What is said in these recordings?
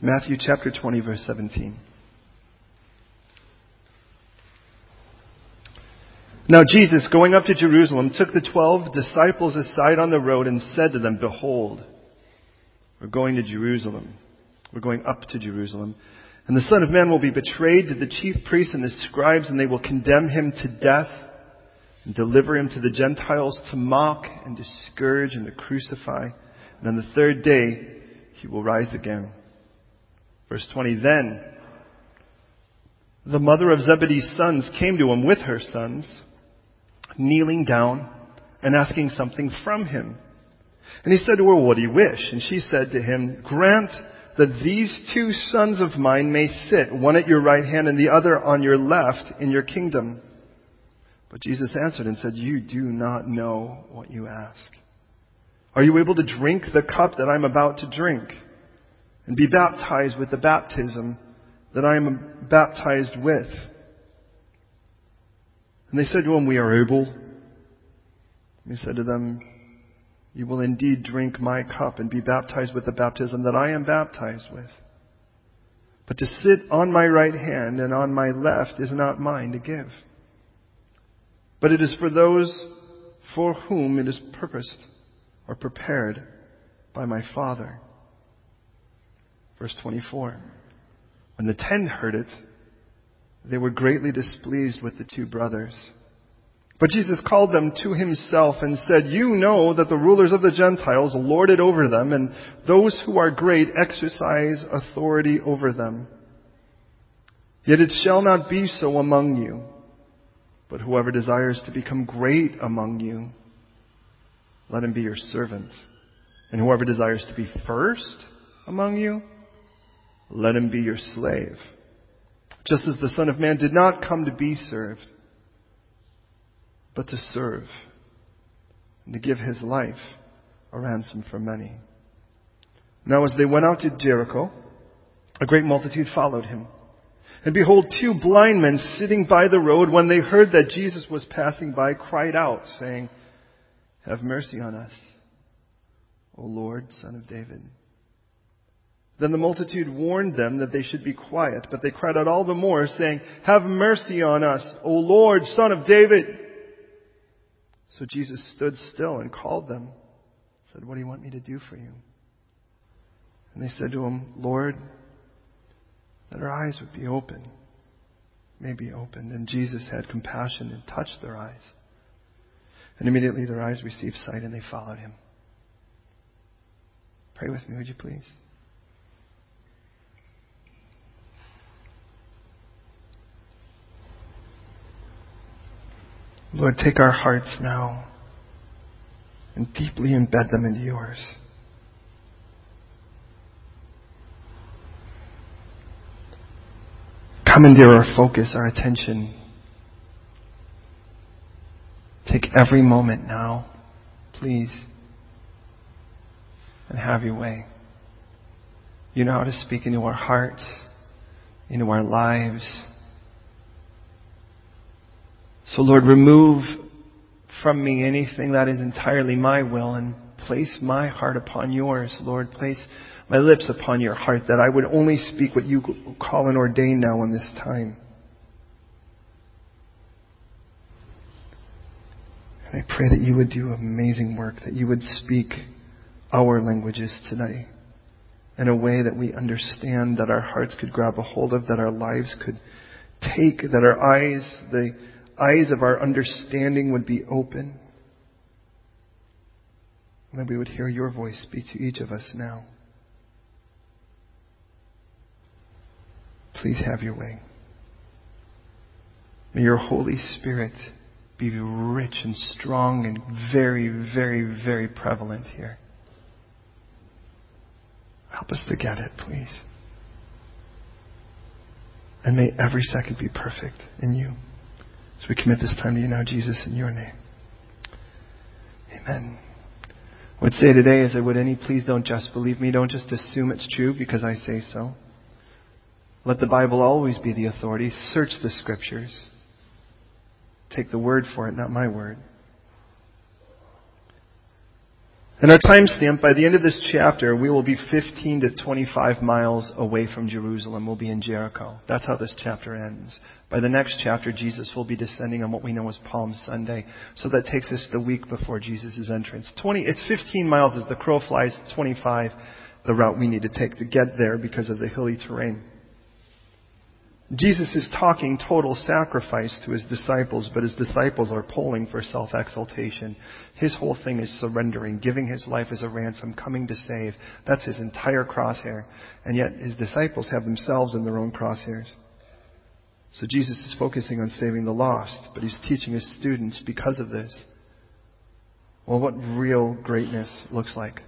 Matthew chapter 20, verse 17. Now Jesus, going up to Jerusalem, took the twelve disciples aside on the road and said to them, Behold, we're going to Jerusalem. We're going up to Jerusalem. And the Son of Man will be betrayed to the chief priests and the scribes, and they will condemn him to death and deliver him to the Gentiles to mock and to scourge and to crucify. And on the third day, he will rise again. Verse 20, then the mother of Zebedee's sons came to him with her sons kneeling down and asking something from him. And he said to her, What do you wish? And she said to him, Grant that these two sons of mine may sit, one at your right hand and the other on your left, in your kingdom. But Jesus answered and said, You do not know what you ask. Are you able to drink the cup that I'm about to drink and be baptized with the baptism that I am baptized with? And they said to him, We are able. He said to them, You will indeed drink my cup and be baptized with the baptism that I am baptized with. But to sit on my right hand and on my left is not mine to give. But it is for those for whom it is purposed or prepared by my Father. Verse 24. When the ten heard it, they were greatly displeased with the two brothers. But Jesus called them to himself and said, You know that the rulers of the Gentiles lord it over them, and those who are great exercise authority over them. Yet it shall not be so among you. But whoever desires to become great among you, let him be your servant. And whoever desires to be first among you, let him be your slave just as the Son of Man did not come to be served, but to serve and to give his life a ransom for many. Now as they went out to Jericho, a great multitude followed him. And behold, two blind men sitting by the road, when they heard that Jesus was passing by, cried out, saying, Have mercy on us, O Lord, Son of David. Then the multitude warned them that they should be quiet, but they cried out all the more, saying, Have mercy on us, O Lord, Son of David. So Jesus stood still and called them, said, What do you want me to do for you? And they said to him, Lord, that our eyes would be open, may be opened. And Jesus had compassion and touched their eyes. And immediately their eyes received sight and they followed him. Pray with me, would you please? Lord, take our hearts now and deeply embed them into yours. Commandeer our focus, our attention. Take every moment now, please, and have your way. You know how to speak into our hearts, into our lives. So Lord, remove from me anything that is entirely my will and place my heart upon yours. Lord, place my lips upon your heart that I would only speak what you call and ordain now in this time. And I pray that you would do amazing work, that you would speak our languages today in a way that we understand, that our hearts could grab a hold of, that our lives could take, that our eyes, the eyes of our understanding would be open. And that we would hear your voice speak to each of us now. Please have your way. May your Holy Spirit be rich and strong and very, very, very prevalent here. Help us to get it, please. And may every second be perfect in you. So we commit this time to you now, Jesus, in your name. Amen. I would say today, as I would any, please don't just believe me. Don't just assume it's true because I say so. Let the Bible always be the authority. Search the scriptures. Take the word for it, not my word. And our timestamp, by the end of this chapter, we will be 15 to 25 miles away from Jerusalem. We'll be in Jericho. That's how this chapter ends. By the next chapter, Jesus will be descending on what we know as Palm Sunday. So that takes us the week before Jesus' entrance. 20, it's 15 miles as the crow flies, 25 the route we need to take to get there because of the hilly terrain. Jesus is talking total sacrifice to his disciples, but his disciples are pulling for self-exaltation. His whole thing is surrendering, giving his life as a ransom, coming to save. That's his entire crosshair. And yet his disciples have themselves in their own crosshairs. So Jesus is focusing on saving the lost, but he's teaching his students because of this. Well, what real greatness looks like.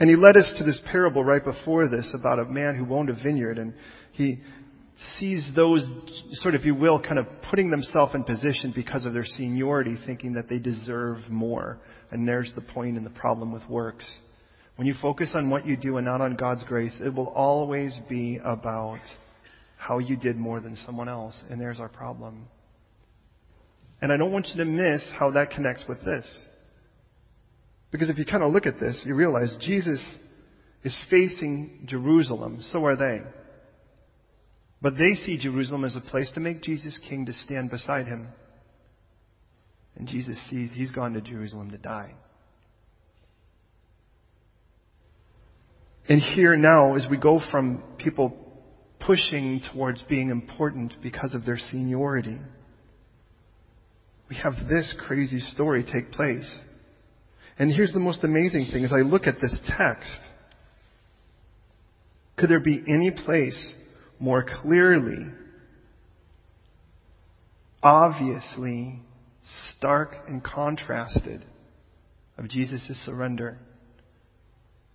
And he led us to this parable right before this about a man who owned a vineyard and he sees those, sort of, if you will, kind of putting themselves in position because of their seniority, thinking that they deserve more. And there's the point and the problem with works. When you focus on what you do and not on God's grace, it will always be about how you did more than someone else. And there's our problem. And I don't want you to miss how that connects with this. Because if you kind of look at this, you realize Jesus is facing Jerusalem. So are they. But they see Jerusalem as a place to make Jesus king to stand beside him. And Jesus sees he's gone to Jerusalem to die. And here now, as we go from people pushing towards being important because of their seniority, we have this crazy story take place. And here's the most amazing thing as I look at this text. Could there be any place more clearly, obviously, stark and contrasted of Jesus' surrender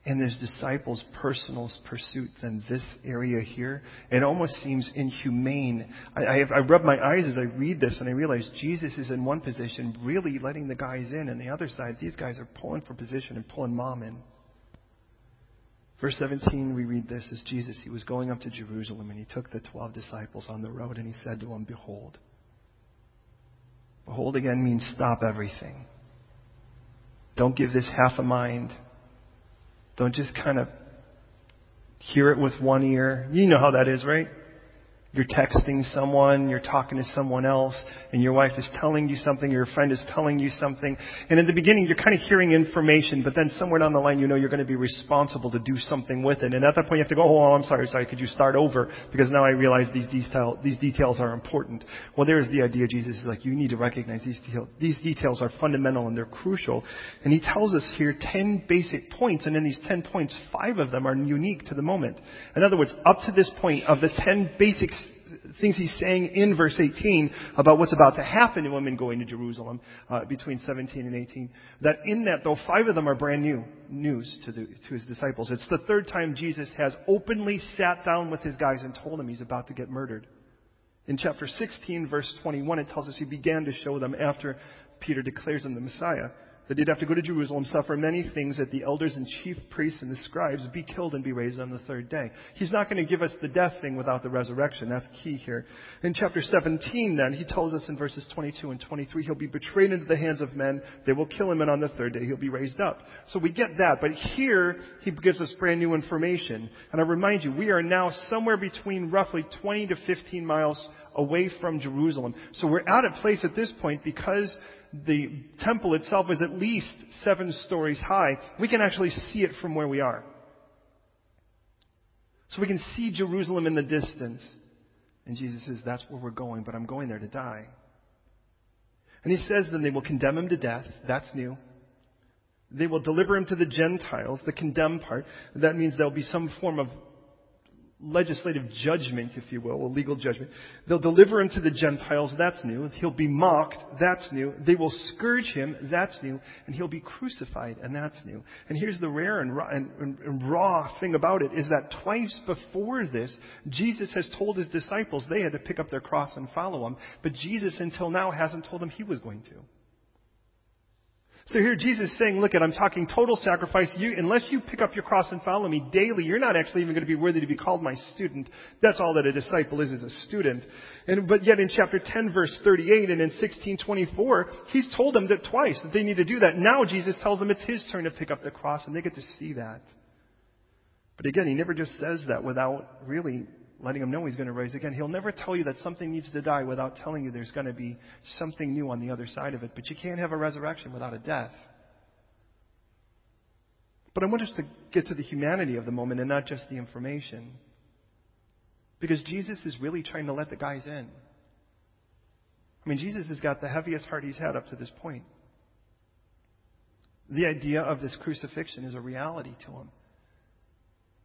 and his disciples' personal pursuit than this area here. It almost seems inhumane. I, I, I rub my eyes as I read this and I realize Jesus is in one position, really letting the guys in, and the other side, these guys are pulling for position and pulling mom in. Verse 17, we read this as Jesus, he was going up to Jerusalem and he took the 12 disciples on the road and he said to them, Behold. Behold again means stop everything. Don't give this half a mind. Don't just kind of hear it with one ear. You know how that is, right? You're texting someone, you're talking to someone else, and your wife is telling you something, your friend is telling you something. And in the beginning, you're kind of hearing information, but then somewhere down the line, you know you're going to be responsible to do something with it. And at that point, you have to go, oh, oh, I'm sorry, sorry, could you start over? Because now I realize these, detail, these details are important. Well, there's the idea Jesus is like, you need to recognize these, detail, these details are fundamental and they're crucial. And he tells us here 10 basic points, and in these 10 points, five of them are unique to the moment. In other words, up to this point, of the 10 basic things he's saying in verse 18 about what's about to happen to women going to Jerusalem uh, between 17 and 18. That in that, though, five of them are brand new news to, the, to his disciples. It's the third time Jesus has openly sat down with his guys and told them he's about to get murdered. In chapter 16, verse 21, it tells us he began to show them after Peter declares him the Messiah that he'd have to go to Jerusalem, suffer many things, that the elders and chief priests and the scribes be killed and be raised on the third day. He's not going to give us the death thing without the resurrection. That's key here. In chapter 17 then, he tells us in verses 22 and 23, he'll be betrayed into the hands of men. They will kill him and on the third day he'll be raised up. So we get that. But here, he gives us brand new information. And I remind you, we are now somewhere between roughly 20 to 15 miles away from Jerusalem. So we're at a place at this point because the temple itself is at least seven stories high, we can actually see it from where we are. So we can see Jerusalem in the distance. And Jesus says, That's where we're going, but I'm going there to die. And he says, Then they will condemn him to death. That's new. They will deliver him to the Gentiles, the condemned part. That means there'll be some form of legislative judgment, if you will, a legal judgment. They'll deliver him to the Gentiles, that's new. He'll be mocked, that's new. They will scourge him, that's new. And he'll be crucified, and that's new. And here's the rare and raw, and, and, and raw thing about it is that twice before this, Jesus has told his disciples they had to pick up their cross and follow him. But Jesus until now hasn't told them he was going to. So here Jesus is saying, look at, I'm talking total sacrifice. You, unless you pick up your cross and follow me daily, you're not actually even going to be worthy to be called my student. That's all that a disciple is, is a student. And, but yet in chapter 10 verse 38 and in 1624, he's told them that twice that they need to do that. Now Jesus tells them it's his turn to pick up the cross and they get to see that. But again, he never just says that without really letting him know he's going to rise again. He'll never tell you that something needs to die without telling you there's going to be something new on the other side of it. But you can't have a resurrection without a death. But I want us to get to the humanity of the moment and not just the information. Because Jesus is really trying to let the guys in. I mean, Jesus has got the heaviest heart he's had up to this point. The idea of this crucifixion is a reality to him.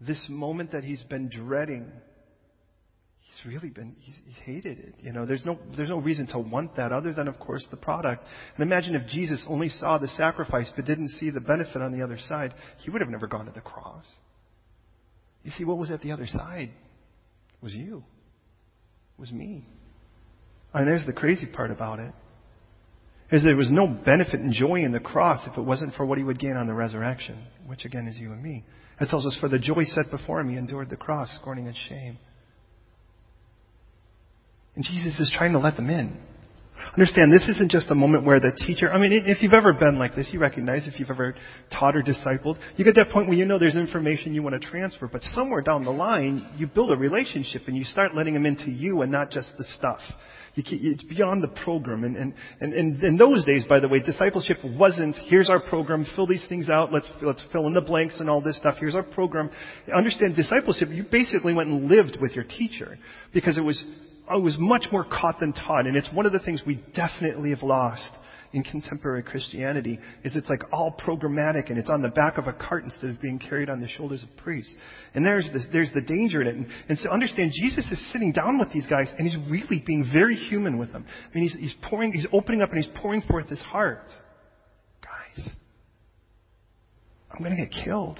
This moment that he's been dreading he's really been he's, he's hated it. You know, there's no there's no reason to want that other than of course the product. And imagine if Jesus only saw the sacrifice but didn't see the benefit on the other side, he would have never gone to the cross. You see, what was at the other side was you. Was me. And there's the crazy part about it. Is there was no benefit and joy in the cross if it wasn't for what he would gain on the resurrection, which again is you and me. It tells us, for the joy set before him, he endured the cross, scorning its shame. And Jesus is trying to let them in. Understand, this isn't just a moment where the teacher, I mean, if you've ever been like this, you recognize if you've ever taught or discipled, you get that point where you know there's information you want to transfer, but somewhere down the line, you build a relationship and you start letting them into you and not just the stuff. it's beyond the program. And, and, and, and in those days, by the way, discipleship wasn't, here's our program, fill these things out, let's, let's fill in the blanks and all this stuff, here's our program. Understand, discipleship, you basically went and lived with your teacher because it was I was much more caught than taught. And it's one of the things we definitely have lost in contemporary Christianity is it's like all programmatic and it's on the back of a cart instead of being carried on the shoulders of priests. And there's this, there's the danger in it. And, and so understand Jesus is sitting down with these guys and he's really being very human with them. I mean, he's, he's pouring, he's opening up and he's pouring forth his heart. Guys, I'm going to get killed.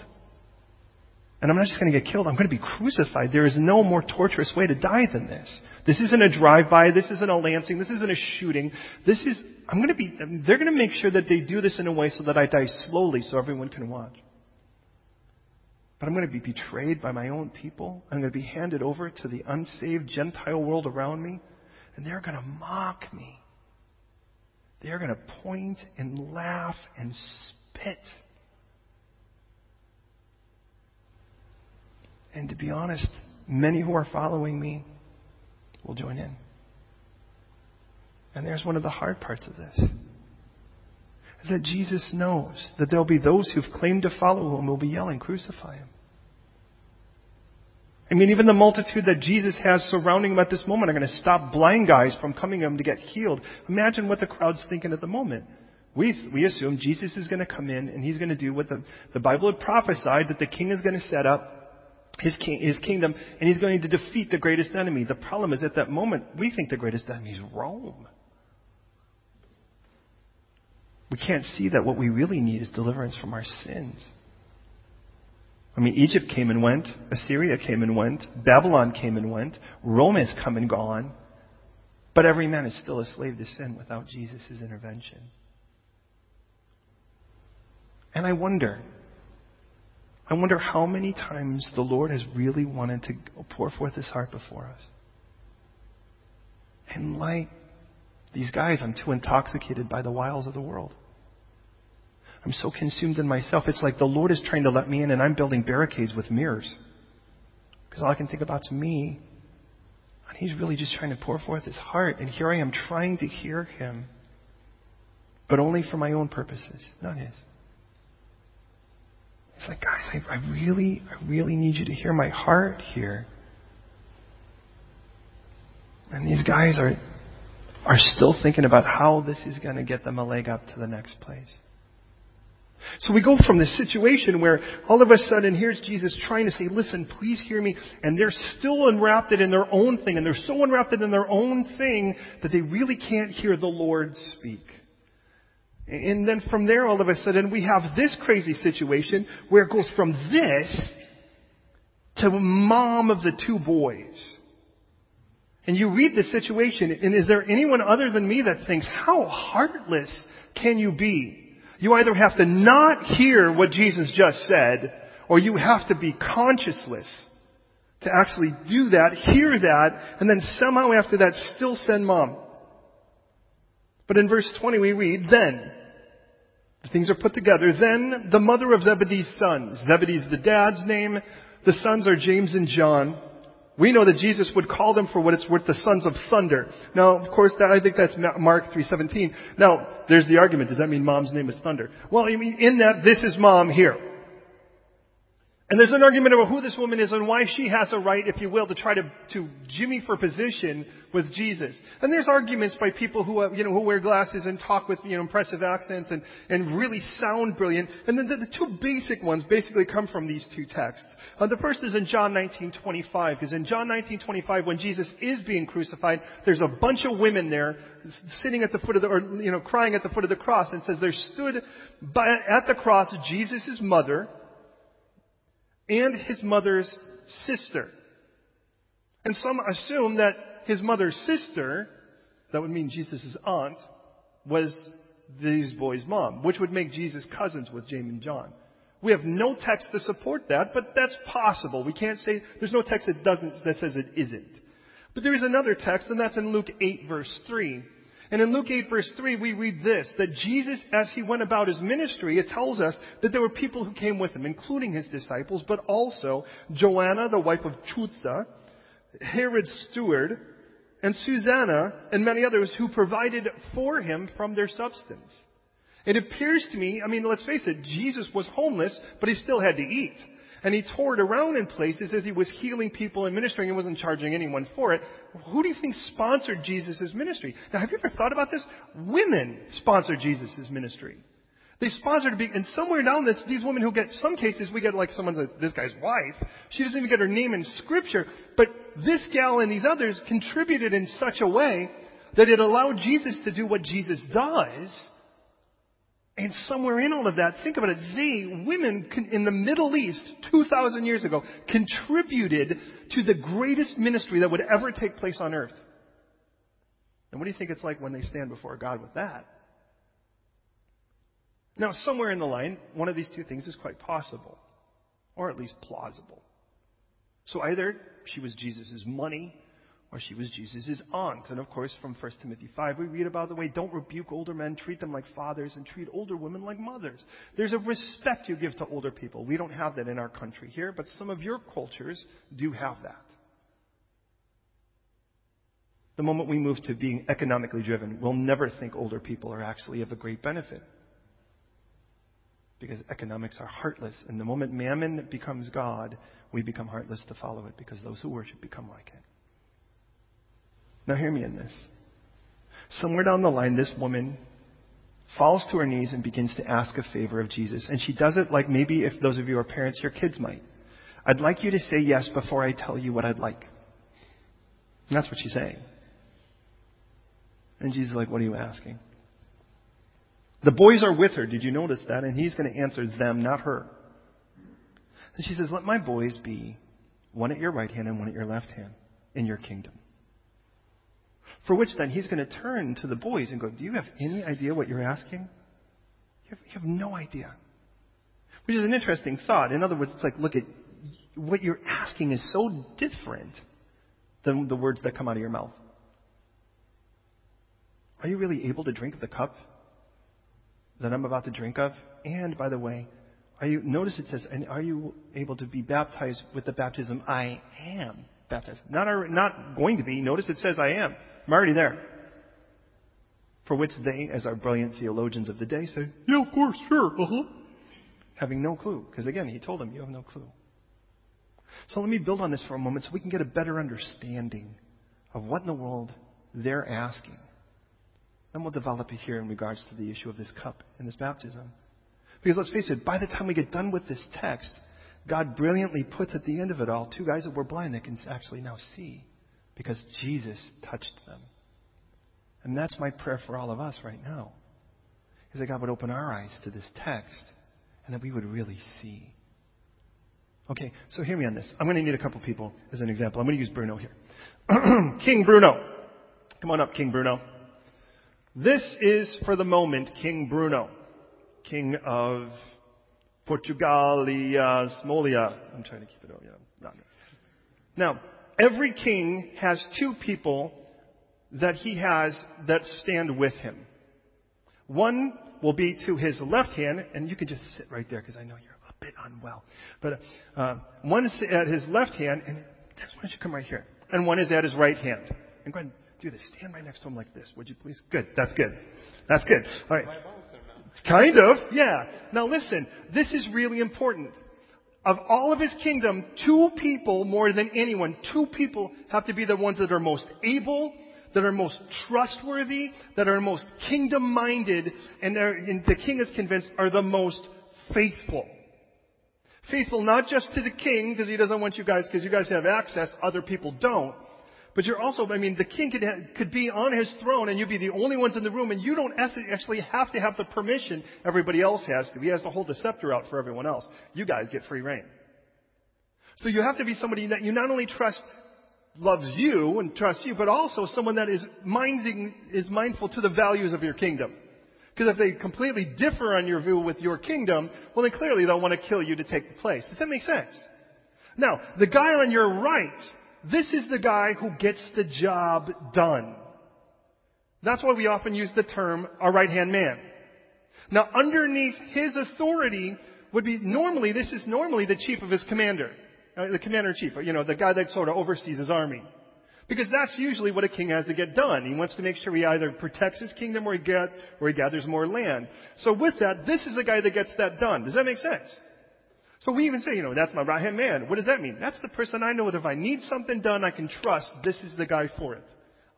And I'm not just going to get killed, I'm going to be crucified. There is no more torturous way to die than this. This isn't a drive-by, this isn't a lancing, this isn't a shooting. This is, I'm going to be, they're going to make sure that they do this in a way so that I die slowly so everyone can watch. But I'm going to be betrayed by my own people. I'm going to be handed over to the unsaved Gentile world around me. And they're going to mock me. They're going to point and laugh and spit And to be honest, many who are following me will join in. And there's one of the hard parts of this. Is that Jesus knows that there'll be those who've claimed to follow him will be yelling, crucify him. I mean, even the multitude that Jesus has surrounding him at this moment are going to stop blind guys from coming to him to get healed. Imagine what the crowd's thinking at the moment. We, we assume Jesus is going to come in and he's going to do what the, the Bible had prophesied that the king is going to set up his, king, his kingdom, and he's going to defeat the greatest enemy. The problem is at that moment, we think the greatest enemy is Rome. We can't see that what we really need is deliverance from our sins. I mean, Egypt came and went, Assyria came and went, Babylon came and went, Rome has come and gone, but every man is still a slave to sin without Jesus' intervention. And I wonder, I wonder how many times the Lord has really wanted to pour forth his heart before us. And like these guys, I'm too intoxicated by the wiles of the world. I'm so consumed in myself. It's like the Lord is trying to let me in and I'm building barricades with mirrors. Because all I can think about is me. And He's really just trying to pour forth His heart. And here I am trying to hear Him. But only for my own purposes, not His. He's like, guys, I, I really, I really need you to hear my heart here. And these guys are, are still thinking about how this is going to get them a leg up to the next place. So we go from this situation where all of a sudden here's Jesus trying to say, listen, please hear me. And they're still enwrapped in their own thing. And they're so enwrapped in their own thing that they really can't hear the Lord speak. And then from there, all of a sudden, we have this crazy situation where it goes from this to mom of the two boys. And you read the situation, and is there anyone other than me that thinks, how heartless can you be? You either have to not hear what Jesus just said, or you have to be conscienceless to actually do that, hear that, and then somehow after that still send mom. But in verse 20 we read, then, the things are put together, then the mother of Zebedee's sons, Zebedee's the dad's name, the sons are James and John, we know that Jesus would call them for what it's worth the sons of thunder. Now, of course, that, I think that's Mark 3.17. Now, there's the argument. Does that mean mom's name is thunder? Well, I mean, in that, this is mom here. And there's an argument about who this woman is and why she has a right, if you will, to try to, to jimmy for position with Jesus. And there's arguments by people who, uh, you know, who wear glasses and talk with, you know, impressive accents and, and really sound brilliant. And then the, the two basic ones basically come from these two texts. Uh, the first is in John 19:25, because in John 19:25, when Jesus is being crucified, there's a bunch of women there sitting at the foot of the, or, you know, crying at the foot of the cross, and says there stood by, at the cross Jesus' mother, and his mother's sister. And some assume that his mother's sister, that would mean Jesus' aunt, was these boys' mom, which would make Jesus cousins with James and John. We have no text to support that, but that's possible. We can't say, there's no text that doesn't, that says it isn't. But there is another text, and that's in Luke 8 verse 3. And in Luke 8 verse 3, we read this, that Jesus, as he went about his ministry, it tells us that there were people who came with him, including his disciples, but also Joanna, the wife of Chuza, Herod's steward, and Susanna, and many others who provided for him from their substance. It appears to me, I mean, let's face it, Jesus was homeless, but he still had to eat. And he toured around in places as he was healing people and ministering and wasn't charging anyone for it. Who do you think sponsored Jesus' ministry? Now, have you ever thought about this? Women sponsored Jesus' ministry. They sponsored and somewhere down this, these women who get, some cases we get like someone's, this guy's wife. She doesn't even get her name in scripture, but this gal and these others contributed in such a way that it allowed Jesus to do what Jesus does and somewhere in all of that, think about it, they, women in the Middle East 2,000 years ago, contributed to the greatest ministry that would ever take place on earth. And what do you think it's like when they stand before God with that? Now, somewhere in the line, one of these two things is quite possible, or at least plausible. So either she was Jesus' money, or she was Jesus' aunt. And of course, from 1 Timothy 5, we read about the way don't rebuke older men, treat them like fathers, and treat older women like mothers. There's a respect you give to older people. We don't have that in our country here, but some of your cultures do have that. The moment we move to being economically driven, we'll never think older people are actually of a great benefit. Because economics are heartless. And the moment mammon becomes God, we become heartless to follow it because those who worship become like it. Now, hear me in this. Somewhere down the line, this woman falls to her knees and begins to ask a favor of Jesus. And she does it like maybe if those of you are parents, your kids might. I'd like you to say yes before I tell you what I'd like. And that's what she's saying. And Jesus is like, What are you asking? The boys are with her. Did you notice that? And he's going to answer them, not her. And she says, Let my boys be one at your right hand and one at your left hand in your kingdom. For which then he's going to turn to the boys and go, Do you have any idea what you're asking? You have, you have no idea. Which is an interesting thought. In other words, it's like, look at what you're asking is so different than the words that come out of your mouth. Are you really able to drink of the cup that I'm about to drink of? And by the way, are you notice it says, and are you able to be baptized with the baptism I am baptized? Not, not going to be. Notice it says I am. I'm already there. For which they, as our brilliant theologians of the day, say, Yeah, of course, sure, uh huh. Having no clue. Because again, he told them, You have no clue. So let me build on this for a moment so we can get a better understanding of what in the world they're asking. Then we'll develop it here in regards to the issue of this cup and this baptism. Because let's face it, by the time we get done with this text, God brilliantly puts at the end of it all two guys that were blind that can actually now see because Jesus touched them. And that's my prayer for all of us right now. Is that God would open our eyes to this text and that we would really see. Okay, so hear me on this. I'm going to need a couple people as an example. I'm going to use Bruno here. King Bruno. Come on up, King Bruno. This is for the moment King Bruno. king of Portugalia, Smolia. I'm trying to keep it, yeah. No, no. Now, every king has two people that he has that stand with him. One will be to his left hand, and you can just sit right there because I know you're a bit unwell. But uh, one is at his left hand, and why don't you come right here? And one is at his right hand. And go ahead and do this. Stand right next to him like this, would you please? Good. That's good. That's good. All right. Kind of. Yeah. Now listen. This is really important. Of all of his kingdom, two people more than anyone, two people have to be the ones that are most able that are most trustworthy, that are most kingdom minded, and, and the king is convinced are the most faithful. Faithful not just to the king, because he doesn't want you guys, because you guys have access, other people don't. But you're also, I mean, the king could, could be on his throne and you'd be the only ones in the room and you don't actually have to have the permission everybody else has to. He has to hold the scepter out for everyone else. You guys get free rein. So you have to be somebody that you not only trust loves you and trusts you, but also someone that is minding, is mindful to the values of your kingdom. Because if they completely differ on your view with your kingdom, well then clearly they'll want to kill you to take the place. Does that make sense? Now, the guy on your right, this is the guy who gets the job done. That's why we often use the term a right hand man. Now, underneath his authority would be normally, this is normally the chief of his commander. Uh, the commander in chief, you know, the guy that sort of oversees his army. Because that's usually what a king has to get done. He wants to make sure he either protects his kingdom or he, get, or he gathers more land. So with that, this is the guy that gets that done. Does that make sense? So we even say, you know, that's my right hand man. What does that mean? That's the person I know that if I need something done, I can trust this is the guy for it.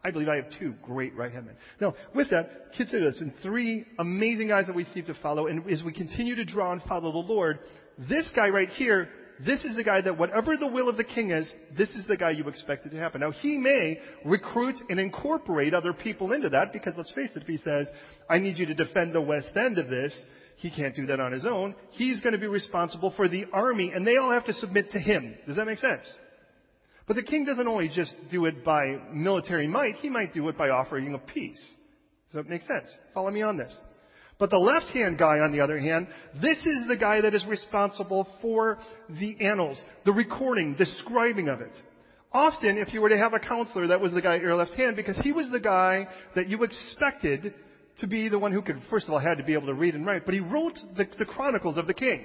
I believe I have two great right hand men. Now, with that, consider this. And three amazing guys that we seem to follow. And as we continue to draw and follow the Lord, this guy right here this is the guy that whatever the will of the king is, this is the guy you expect it to happen. Now he may recruit and incorporate other people into that because let's face it, if he says, I need you to defend the west end of this, he can't do that on his own. He's going to be responsible for the army and they all have to submit to him. Does that make sense? But the king doesn't only just do it by military might, he might do it by offering a peace. Does that make sense? Follow me on this. But the left hand guy, on the other hand, this is the guy that is responsible for the annals, the recording, the scribing of it. Often, if you were to have a counselor, that was the guy at your left hand because he was the guy that you expected to be the one who could, first of all, had to be able to read and write, but he wrote the, the chronicles of the king.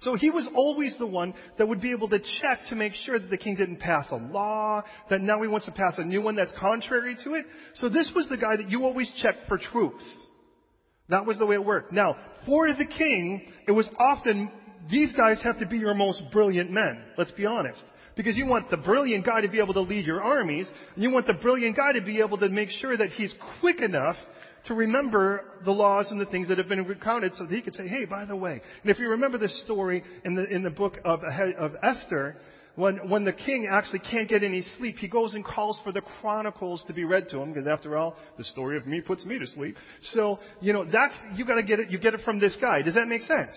So he was always the one that would be able to check to make sure that the king didn't pass a law, that now he wants to pass a new one that's contrary to it. So this was the guy that you always checked for truth. That was the way it worked. Now, for the king, it was often, these guys have to be your most brilliant men. Let's be honest. Because you want the brilliant guy to be able to lead your armies, and you want the brilliant guy to be able to make sure that he's quick enough to remember the laws and the things that have been recounted so that he could say, hey, by the way. And if you remember this story in the, in the book of, of Esther, when, when the king actually can't get any sleep, he goes and calls for the chronicles to be read to him, because after all, the story of me puts me to sleep. So, you know, that's, you gotta get it, you get it from this guy. Does that make sense?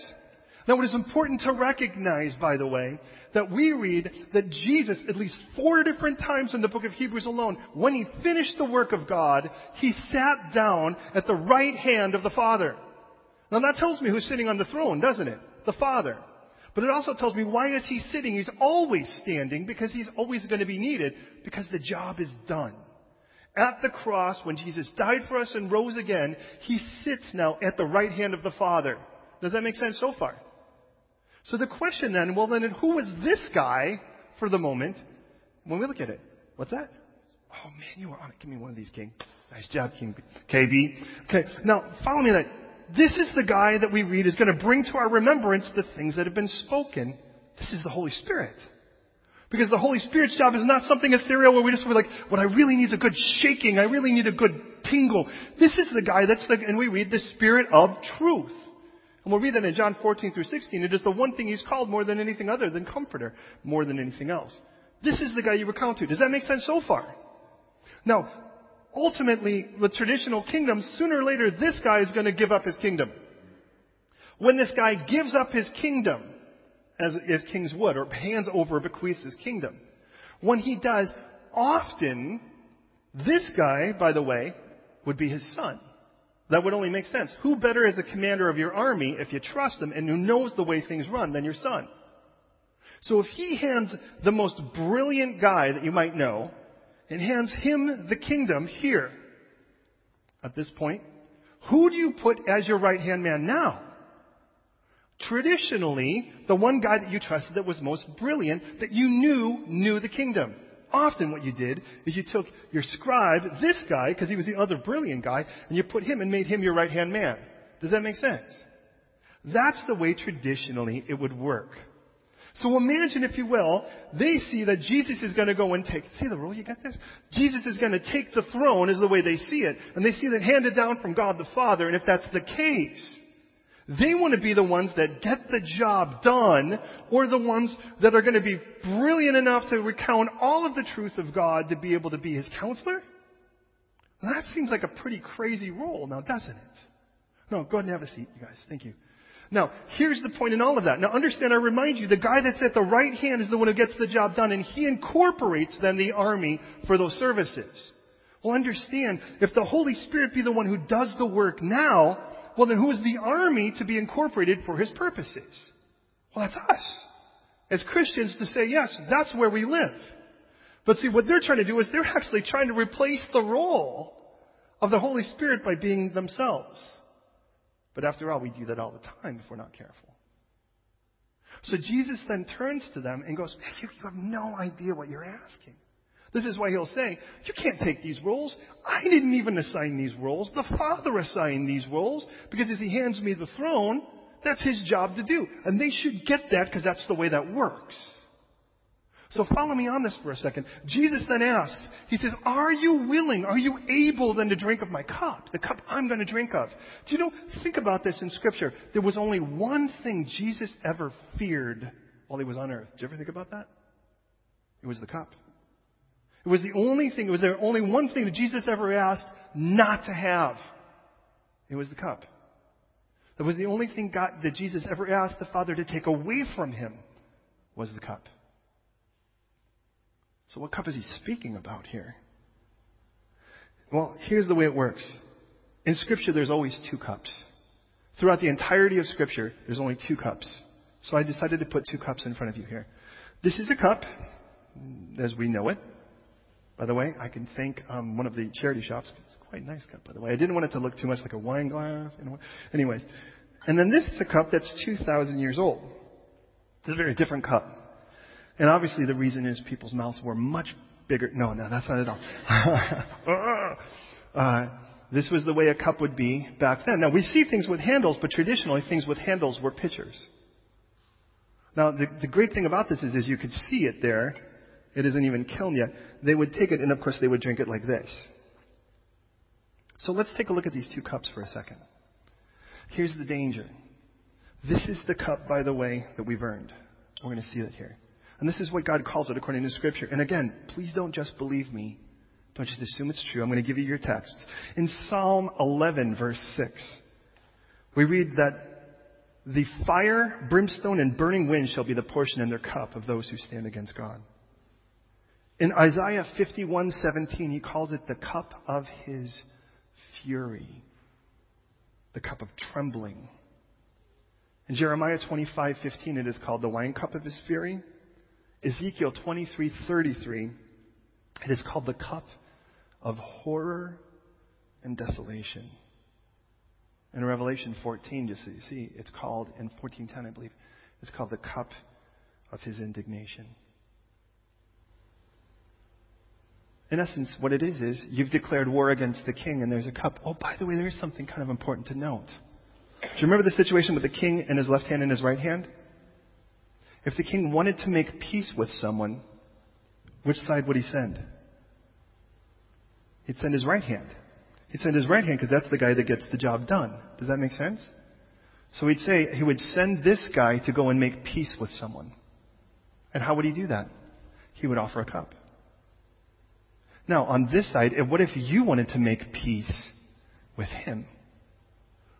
Now it is important to recognize, by the way, that we read that Jesus, at least four different times in the book of Hebrews alone, when he finished the work of God, he sat down at the right hand of the Father. Now that tells me who's sitting on the throne, doesn't it? The Father. But it also tells me why is he sitting? He's always standing because he's always going to be needed because the job is done. At the cross, when Jesus died for us and rose again, he sits now at the right hand of the Father. Does that make sense so far? So the question then, well then, who is this guy for the moment when we look at it? What's that? Oh man, you are on it. Give me one of these, King. Nice job, King KB. Okay, now follow me that. This is the guy that we read is going to bring to our remembrance the things that have been spoken. This is the Holy Spirit. Because the Holy Spirit's job is not something ethereal where we just were like, what I really need is a good shaking. I really need a good tingle. This is the guy that's the, and we read the Spirit of truth. And we'll read that in John 14 through 16. It is the one thing he's called more than anything other than comforter, more than anything else. This is the guy you recount to. Does that make sense so far? Now, ultimately, with traditional kingdoms, sooner or later, this guy is going to give up his kingdom. When this guy gives up his kingdom, as, as kings would, or hands over, bequeaths his kingdom, when he does, often, this guy, by the way, would be his son. That would only make sense. Who better as a commander of your army, if you trust him and who knows the way things run, than your son? So if he hands the most brilliant guy that you might know, and hands him the kingdom here, at this point, who do you put as your right hand man now? Traditionally, the one guy that you trusted that was most brilliant, that you knew knew the kingdom. Often what you did is you took your scribe, this guy, because he was the other brilliant guy, and you put him and made him your right hand man. Does that make sense? That's the way traditionally it would work. So imagine, if you will, they see that Jesus is going to go and take, see the rule you get there? Jesus is going to take the throne is the way they see it. And they see that handed down from God the Father. And if that's the case, they want to be the ones that get the job done or the ones that are going to be brilliant enough to recount all of the truth of God to be able to be his counselor. that seems like a pretty crazy role now, doesn't it? No, go ahead and have a seat, you guys. Thank you. Now, here's the point in all of that. Now understand, I remind you, the guy that's at the right hand is the one who gets the job done, and he incorporates then the army for those services. Well, understand, if the Holy Spirit be the one who does the work now, well then who is the army to be incorporated for his purposes? Well, that's us. As Christians to say, yes, that's where we live. But see, what they're trying to do is they're actually trying to replace the role of the Holy Spirit by being themselves. But after all, we do that all the time if we're not careful. So Jesus then turns to them and goes, you, you have no idea what you're asking. This is why he'll say, you can't take these roles. I didn't even assign these roles. The Father assigned these roles because as he hands me the throne, that's his job to do. And they should get that because that's the way that works. So follow me on this for a second. Jesus then asks, He says, Are you willing, are you able then to drink of my cup? The cup I'm going to drink of. Do you know, think about this in Scripture. There was only one thing Jesus ever feared while he was on earth. Did you ever think about that? It was the cup. It was the only thing, it was there only one thing that Jesus ever asked not to have. It was the cup. That was the only thing God, that Jesus ever asked the Father to take away from him was the cup. So what cup is he speaking about here? Well, here's the way it works. In Scripture, there's always two cups. Throughout the entirety of Scripture, there's only two cups. So I decided to put two cups in front of you here. This is a cup, as we know it. By the way, I can thank um, one of the charity shops. It's a quite nice cup, by the way. I didn't want it to look too much like a wine glass. Anyways, and then this is a cup that's 2,000 years old. It's a very different cup. And obviously the reason is people's mouths were much bigger. No, no, that's not at all. uh, this was the way a cup would be back then. Now we see things with handles, but traditionally things with handles were pitchers. Now the, the great thing about this is, is you could see it there. It isn't even kiln yet. They would take it and of course they would drink it like this. So let's take a look at these two cups for a second. Here's the danger. This is the cup, by the way, that we've earned. We're going to see that here. And this is what God calls it according to Scripture. And again, please don't just believe me. Don't just assume it's true. I'm going to give you your texts. In Psalm 11, verse 6, we read that the fire, brimstone, and burning wind shall be the portion in their cup of those who stand against God. In Isaiah 51:17, he calls it the cup of his fury, the cup of trembling. In Jeremiah 25:15, it is called the wine cup of his fury. Ezekiel 23:33, it is called the cup of horror and desolation. In Revelation 14, just so you see, it's called in 14:10, I believe, it's called the cup of his indignation. In essence, what it is is you've declared war against the king, and there's a cup. Oh, by the way, there's something kind of important to note. Do you remember the situation with the king and his left hand and his right hand? If the king wanted to make peace with someone, which side would he send? He'd send his right hand. He'd send his right hand because that's the guy that gets the job done. Does that make sense? So he'd say he would send this guy to go and make peace with someone. And how would he do that? He would offer a cup. Now, on this side, what if you wanted to make peace with him?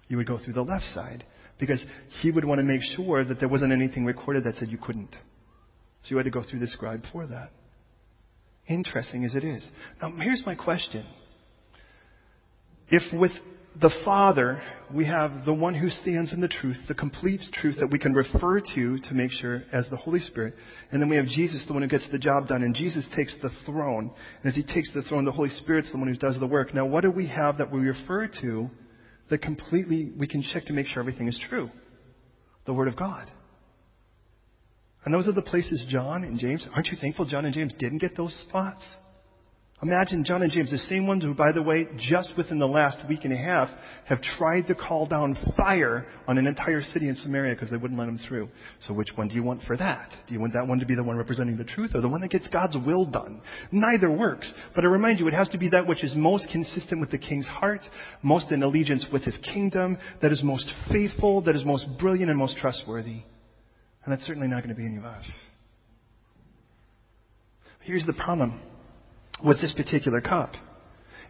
You would go through the left side because he would want to make sure that there wasn't anything recorded that said you couldn't. So you had to go through the scribe for that. Interesting as it is. Now, here's my question. If with the Father, we have the one who stands in the truth, the complete truth that we can refer to to make sure as the Holy Spirit. And then we have Jesus, the one who gets the job done. And Jesus takes the throne. And as he takes the throne, the Holy Spirit's the one who does the work. Now, what do we have that we refer to that completely we can check to make sure everything is true? The Word of God. And those are the places John and James, aren't you thankful John and James didn't get those spots? Imagine John and James, the same ones who, by the way, just within the last week and a half, have tried to call down fire on an entire city in Samaria because they wouldn't let them through. So which one do you want for that? Do you want that one to be the one representing the truth or the one that gets God's will done? Neither works. But I remind you, it has to be that which is most consistent with the king's heart, most in allegiance with his kingdom, that is most faithful, that is most brilliant and most trustworthy. And that's certainly not going to be any of us. Here's the problem with this particular cup.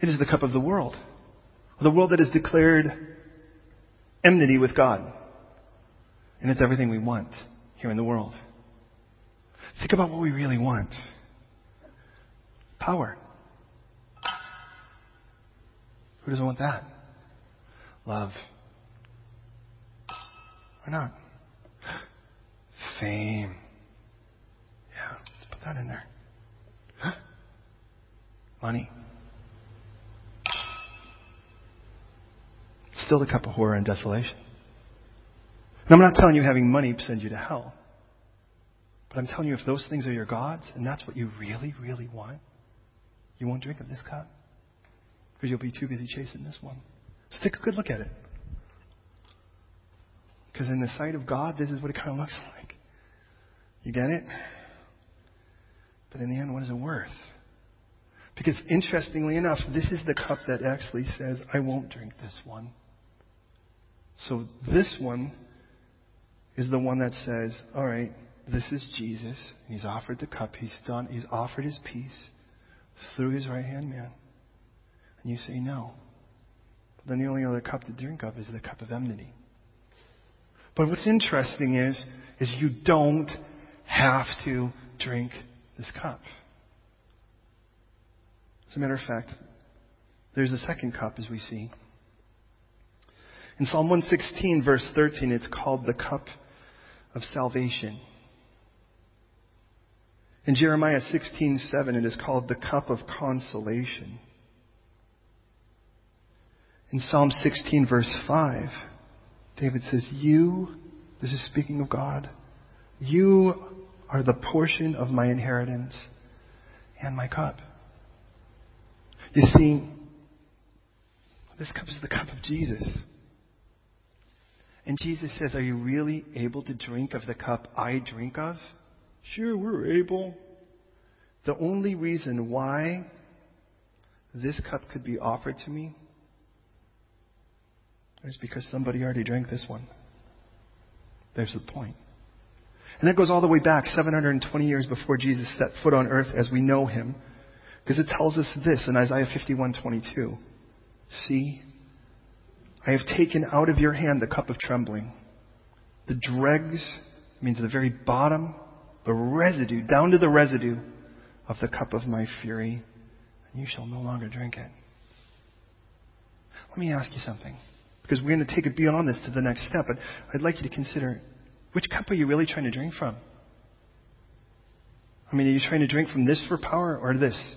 It is the cup of the world. The world that has declared enmity with God. And it's everything we want here in the world. Think about what we really want. Power. Who doesn't want that? Love. Why not? Fame. Yeah, let's put that in there. Money. Still the cup of horror and desolation. And I'm not telling you having money sends you to hell. But I'm telling you, if those things are your gods, and that's what you really, really want, you won't drink of this cup. Because you'll be too busy chasing this one. So take a good look at it. Because in the sight of God, this is what it kind of looks like. You get it? But in the end, what is it worth? Because interestingly enough, this is the cup that actually says, I won't drink this one. So this one is the one that says, all right, this is Jesus. He's offered the cup. He's done, he's offered his peace through his right hand man. And you say no. But then the only other cup to drink of is the cup of enmity. But what's interesting is, is you don't have to drink this cup. As a matter of fact, there's a second cup as we see. In Psalm 116, verse 13, it's called the cup of salvation. In Jeremiah 16:7, it is called the cup of consolation. In Psalm 16, verse 5, David says, You, this is speaking of God, you are the portion of my inheritance and my cup. You see, this cup is the cup of Jesus. And Jesus says, Are you really able to drink of the cup I drink of? Sure, we're able. The only reason why this cup could be offered to me is because somebody already drank this one. There's the point. And that goes all the way back 720 years before Jesus set foot on earth as we know him. Because it tells us this in Isaiah 51:22. See, I have taken out of your hand the cup of trembling. The dregs means the very bottom, the residue, down to the residue of the cup of my fury, and you shall no longer drink it. Let me ask you something, because we're going to take it beyond this to the next step, but I'd like you to consider which cup are you really trying to drink from? I mean, are you trying to drink from this for power or this?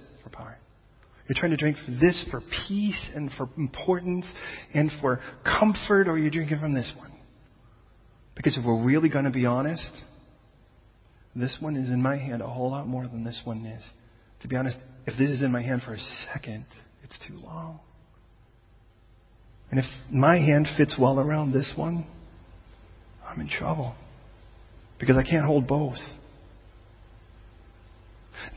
You're trying to drink this for peace and for importance and for comfort, or you're drinking from this one. Because if we're really going to be honest, this one is in my hand a whole lot more than this one is. To be honest, if this is in my hand for a second, it's too long. And if my hand fits well around this one, I'm in trouble. Because I can't hold both.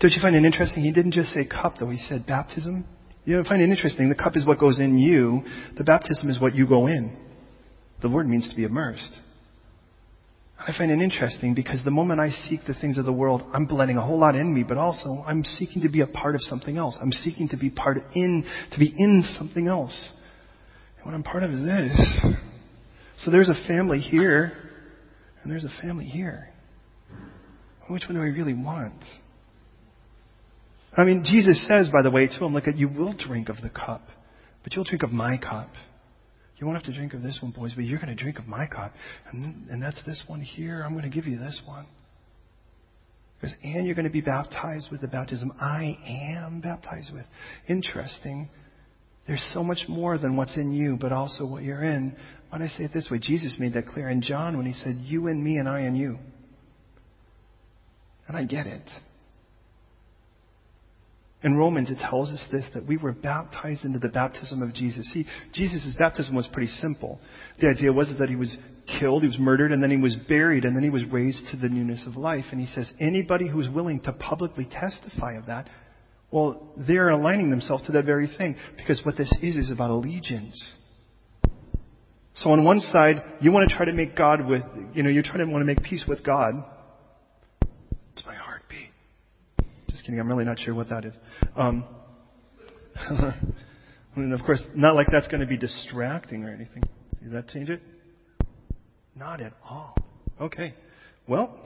Don't you find it interesting? He didn't just say cup, though. He said baptism. You know, find it interesting. The cup is what goes in you. The baptism is what you go in. The word means to be immersed. I find it interesting because the moment I seek the things of the world, I'm blending a whole lot in me, but also I'm seeking to be a part of something else. I'm seeking to be part in, to be in something else. And what I'm part of is this. So there's a family here, and there's a family here. Which one do I really want? I mean, Jesus says, by the way, to him, look, you will drink of the cup, but you'll drink of my cup. You won't have to drink of this one, boys, but you're going to drink of my cup. And, and that's this one here. I'm going to give you this one. Because, and you're going to be baptized with the baptism I am baptized with. Interesting. There's so much more than what's in you, but also what you're in. Why do I say it this way? Jesus made that clear in John when he said, You and me and I and you. And I get it. In Romans, it tells us this that we were baptized into the baptism of Jesus. See, Jesus' baptism was pretty simple. The idea was that he was killed, he was murdered, and then he was buried, and then he was raised to the newness of life. And he says, anybody who is willing to publicly testify of that, well, they're aligning themselves to that very thing. Because what this is, is about allegiance. So on one side, you want to try to make God with, you know, you're trying to want to make peace with God. It's my heartbeat. Just kidding. I'm really not sure what that is. Um, and of course, not like that's going to be distracting or anything. Does that change it? Not at all. Okay. Well,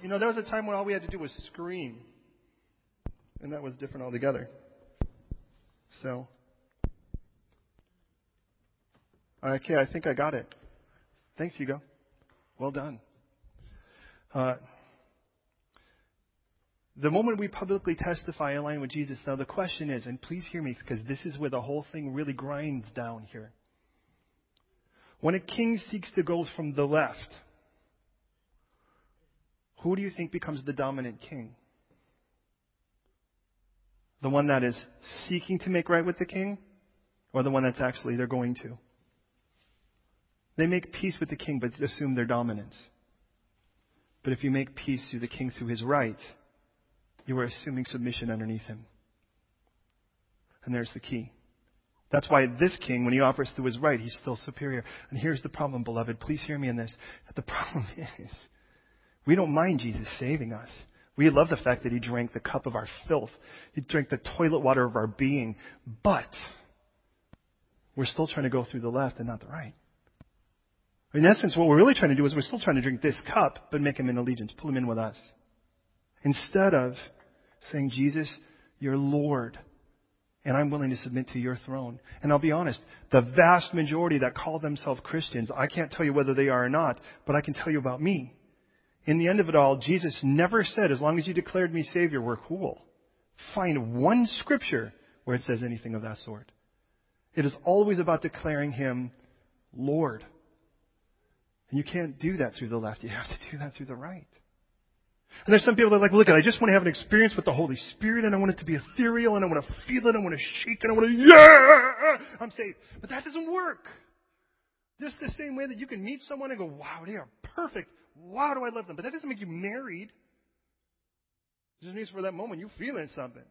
You know, there was a time when all we had to do was scream. And that was different altogether. So. Okay, I think I got it. Thanks, Hugo. Well done. Uh, the moment we publicly testify in line with Jesus, now the question is, and please hear me because this is where the whole thing really grinds down here. When a king seeks to go from the left, who do you think becomes the dominant king? The one that is seeking to make right with the king, or the one that's actually they're going to? They make peace with the king, but assume their dominance. But if you make peace through the king through his right, you are assuming submission underneath him. And there's the key. That's why this king, when he offers through his right, he's still superior. And here's the problem, beloved. Please hear me in this. The problem is, we don't mind Jesus saving us. We love the fact that he drank the cup of our filth. He drank the toilet water of our being. But we're still trying to go through the left and not the right. In essence, what we're really trying to do is we're still trying to drink this cup, but make him in allegiance, pull him in with us. Instead of saying, Jesus, you're Lord, and I'm willing to submit to your throne. And I'll be honest, the vast majority that call themselves Christians, I can't tell you whether they are or not, but I can tell you about me. In the end of it all, Jesus never said, as long as you declared me Savior, we're cool. Find one scripture where it says anything of that sort. It is always about declaring Him Lord. And you can't do that through the left. You have to do that through the right. And there's some people that are like, look, I just want to have an experience with the Holy Spirit and I want it to be ethereal and I want to feel it, I want to shake and I want to, yeah, I'm saved. But that doesn't work. Just the same way that you can meet someone and go, wow, they are perfect. Wow, do I love them? But that doesn't make you married. It just means for that moment you're feeling something.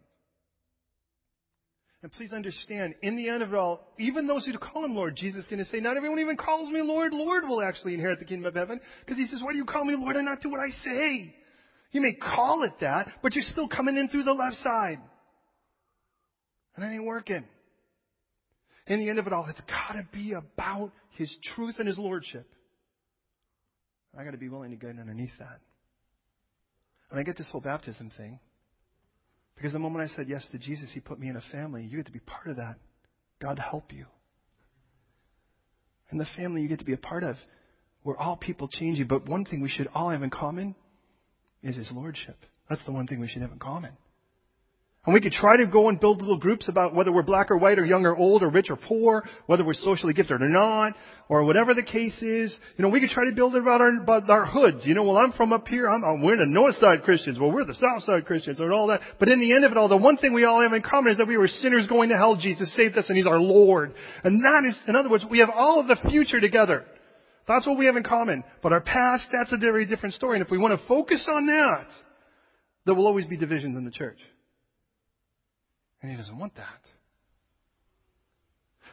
And please understand, in the end of it all, even those who call him Lord, Jesus is going to say, not everyone even calls me Lord. Lord will actually inherit the kingdom of heaven. Because he says, why do you call me Lord and not do what I say? You may call it that, but you're still coming in through the left side. And that ain't working. In the end of it all, it's got to be about his truth and his lordship. I got to be willing to get underneath that. And I get this whole baptism thing. Because the moment I said yes to Jesus, He put me in a family. You get to be part of that. God help you. And the family you get to be a part of, where all people change you. But one thing we should all have in common is His Lordship. That's the one thing we should have in common. And we could try to go and build little groups about whether we're black or white or young or old or rich or poor, whether we're socially gifted or not, or whatever the case is. You know, we could try to build it about our, about our hoods. You know, well, I'm from up here. I'm, we're the north side Christians. Well, we're the south side Christians and all that. But in the end of it all, the one thing we all have in common is that we were sinners going to hell. Jesus saved us and He's our Lord. And that is, in other words, we have all of the future together. That's what we have in common. But our past, that's a very different story. And if we want to focus on that, there will always be divisions in the church. And he doesn't want that.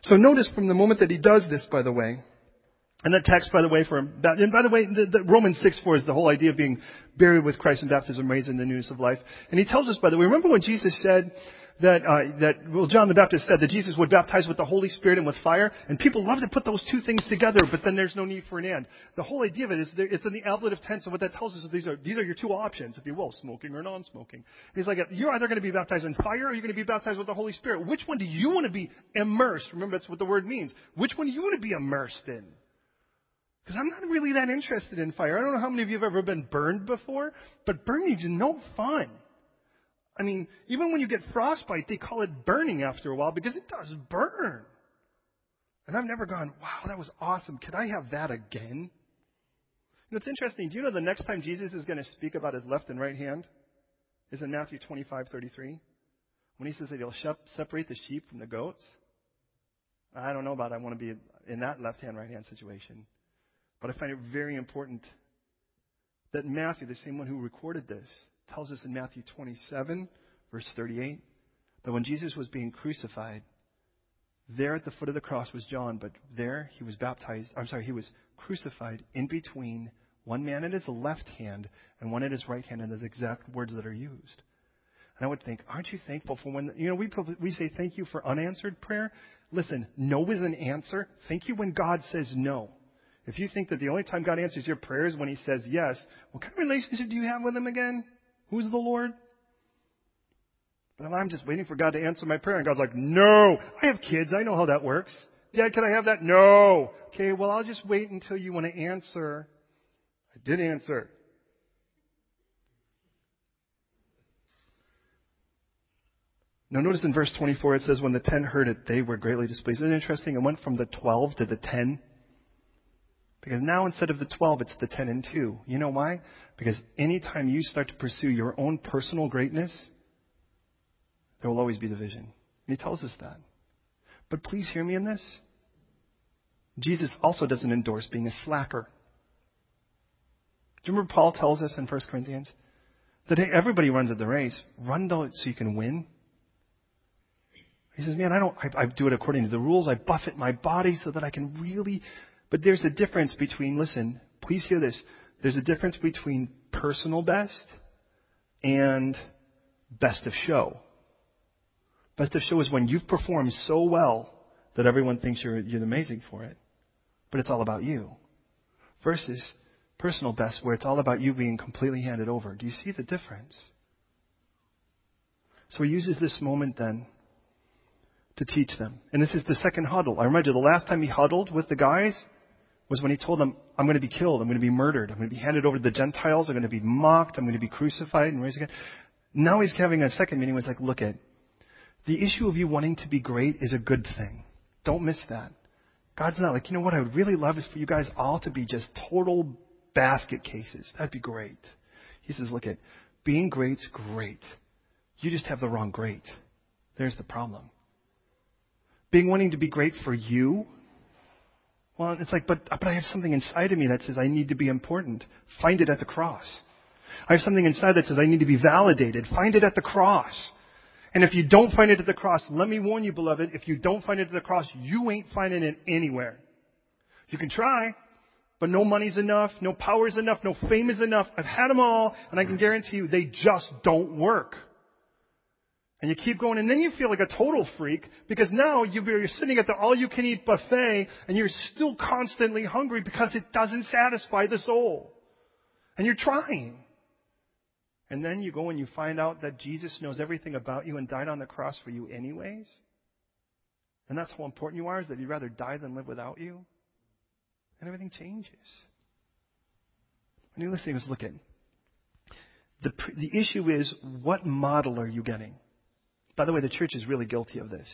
So notice from the moment that he does this, by the way, And that text, by the way, for and by the way, the, the Romans six four is the whole idea of being buried with Christ in baptism, raised in the newness of life. And he tells us, by the way, remember when Jesus said that uh, that well, John the Baptist said that Jesus would baptize with the Holy Spirit and with fire, and people love to put those two things together, but then there's no need for an and. The whole idea of it is it's in the ablative tense, and what that tells us is these are these are your two options, if you will, smoking or non-smoking. He's like, you're either going to be baptized in fire or you're going to be baptized with the Holy Spirit. Which one do you want to be immersed? Remember, that's what the word means. Which one do you want to be immersed in? Because I'm not really that interested in fire. I don't know how many of you have ever been burned before, but burning is no fun. I mean, even when you get frostbite, they call it burning after a while because it does burn. And I've never gone, wow, that was awesome. Could I have that again? You know, it's interesting. Do you know the next time Jesus is going to speak about his left and right hand is in Matthew 25:33, when he says that he'll separate the sheep from the goats? I don't know about I want to be in that left hand, right hand situation. But I find it very important that Matthew, the same one who recorded this, tells us in Matthew 27, verse 38, that when Jesus was being crucified, there at the foot of the cross was John, but there he was baptized, I'm sorry, he was crucified in between one man at his left hand and one at his right hand, and those exact words that are used. And I would think, aren't you thankful for when, you know, we, we say thank you for unanswered prayer. Listen, no is an answer. Thank you when God says no. If you think that the only time God answers your prayer is when He says yes, what kind of relationship do you have with Him again? Who's the Lord? Well, I'm just waiting for God to answer my prayer. And God's like, no, I have kids. I know how that works. Dad, can I have that? No. Okay, well, I'll just wait until you want to answer. I did answer. Now notice in verse 24 it says, when the ten heard it, they were greatly displeased. Isn't it interesting? It went from the 12 to the 10. Because now instead of the 12, it's the 10 and 2. You know why? Because anytime you start to pursue your own personal greatness, there will always be division. And he tells us that. But please hear me in this. Jesus also doesn't endorse being a slacker. Do you remember Paul tells us in 1 Corinthians that hey, everybody runs at the race. Run though so you can win. He says, man, I don't, I, I do it according to the rules. I buffet my body so that I can really but there's a difference between, listen, please hear this. There's a difference between personal best and best of show. Best of show is when you've performed so well that everyone thinks you're, you're amazing for it. But it's all about you. Versus personal best where it's all about you being completely handed over. Do you see the difference? So he uses this moment then to teach them. And this is the second huddle. I you, the last time he huddled with the guys, was when he told them, I'm going to be killed, I'm going to be murdered, I'm going to be handed over to the Gentiles, I'm going to be mocked, I'm going to be crucified and raised again. Now he's having a second meeting. He's like, look at the issue of you wanting to be great is a good thing. Don't miss that. God's not like, you know what I would really love is for you guys all to be just total basket cases. That'd be great. He says, look at being great's great. You just have the wrong great. There's the problem. Being wanting to be great for you well, it's like, but, but I have something inside of me that says I need to be important. Find it at the cross. I have something inside that says I need to be validated. Find it at the cross. And if you don't find it at the cross, let me warn you, beloved, if you don't find it at the cross, you ain't finding it anywhere. You can try, but no money's enough, no power's enough, no fame is enough. I've had them all, and I can guarantee you they just don't work. And you keep going, and then you feel like a total freak because now you're sitting at the all-you-can-eat buffet and you're still constantly hungry because it doesn't satisfy the soul. And you're trying. And then you go and you find out that Jesus knows everything about you and died on the cross for you anyways. And that's how important you are, is that you'd rather die than live without you. And everything changes. And you listening is looking. The, the issue is, what model are you getting? By the way, the church is really guilty of this.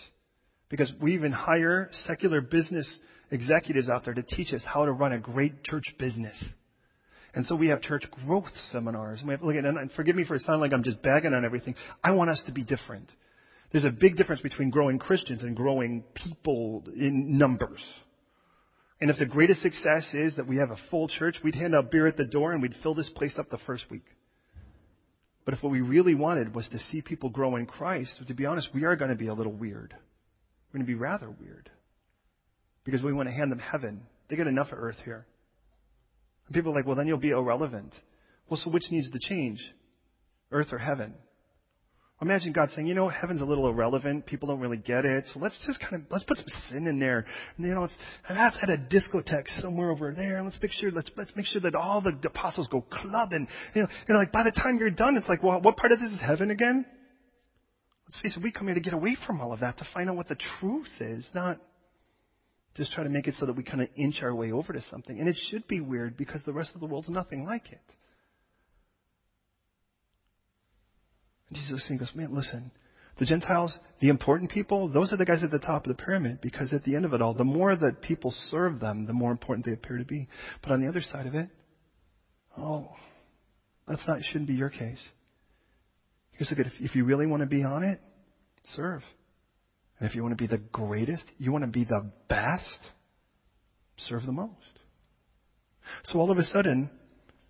Because we even hire secular business executives out there to teach us how to run a great church business. And so we have church growth seminars. And we have, look at, and forgive me for sounding like I'm just bagging on everything. I want us to be different. There's a big difference between growing Christians and growing people in numbers. And if the greatest success is that we have a full church, we'd hand out beer at the door and we'd fill this place up the first week. But if what we really wanted was to see people grow in Christ, to be honest, we are going to be a little weird. We're going to be rather weird. Because we want to hand them heaven They get enough of earth here. And people are like, well, then you'll be irrelevant. Well, so which needs to change? Earth or heaven? Imagine God saying, you know, heaven's a little irrelevant. People don't really get it. So let's just kind of, let's put some sin in there. And, you know, it's, and I've a discotheque somewhere over there. Let's make sure, let's, let's make sure that all the apostles go clubbing. You know, you know, like by the time you're done, it's like, well, what part of this is heaven again? Let's face it, we come here to get away from all of that, to find out what the truth is, not just try to make it so that we kind of inch our way over to something. And it should be weird because the rest of the world's nothing like it. And Jesus goes, man, listen, the Gentiles, the important people, those are the guys at the top of the pyramid because at the end of it all, the more that people serve them, the more important they appear to be. But on the other side of it, oh, that's not, shouldn't be your case. Here's a good, if, if you really want to be on it, serve. And if you want to be the greatest, you want to be the best, serve the most. So all of a sudden,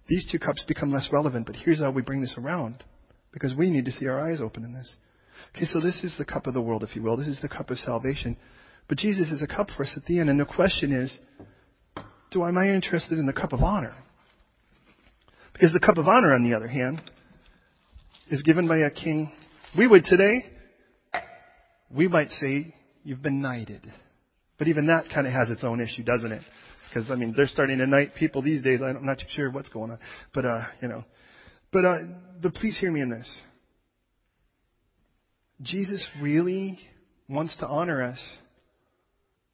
these two cups become less relevant, but here's how we bring this around. Because we need to see our eyes open in this. Okay, so this is the cup of the world, if you will. This is the cup of salvation. But Jesus is a cup for us at the end, and the question is, do I am I interested in the cup of honor? Because the cup of honor, on the other hand, is given by a king. We would today, we might say, you've been knighted. But even that kind of has its own issue, doesn't it? Because, I mean, they're starting to knight people these days. I'm not too sure what's going on. But, uh, you know. But, uh, but please hear me in this. Jesus really wants to honor us,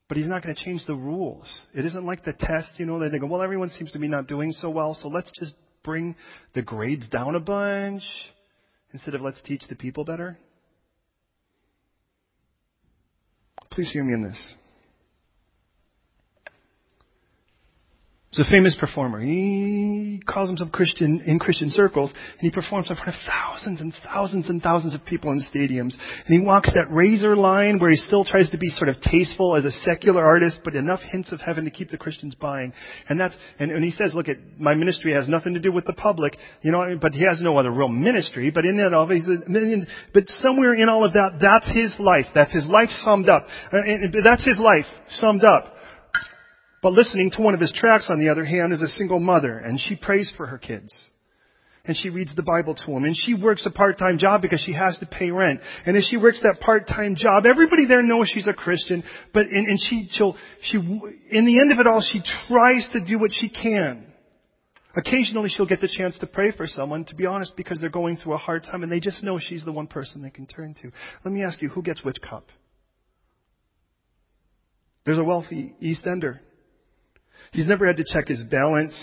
but he's not going to change the rules. It isn't like the test, you know, they go, well, everyone seems to be not doing so well, so let's just bring the grades down a bunch instead of let's teach the people better? Please hear me in this. He's a famous performer. He calls himself Christian in Christian circles, and he performs in front of thousands and thousands and thousands of people in stadiums. And he walks that razor line where he still tries to be sort of tasteful as a secular artist, but enough hints of heaven to keep the Christians buying. And that's and, and he says, "Look, at my ministry has nothing to do with the public, you know. But he has no other real ministry. But in that all, he's a, but somewhere in all of that, that's his life. That's his life summed up. Uh, and that's his life summed up." But listening to one of his tracks, on the other hand, is a single mother, and she prays for her kids. And she reads the Bible to them. And she works a part-time job because she has to pay rent. And as she works that part-time job, everybody there knows she's a Christian. But, and, and she, she'll, she, in the end of it all, she tries to do what she can. Occasionally she'll get the chance to pray for someone, to be honest, because they're going through a hard time and they just know she's the one person they can turn to. Let me ask you, who gets which cup? There's a wealthy East Ender He's never had to check his balance.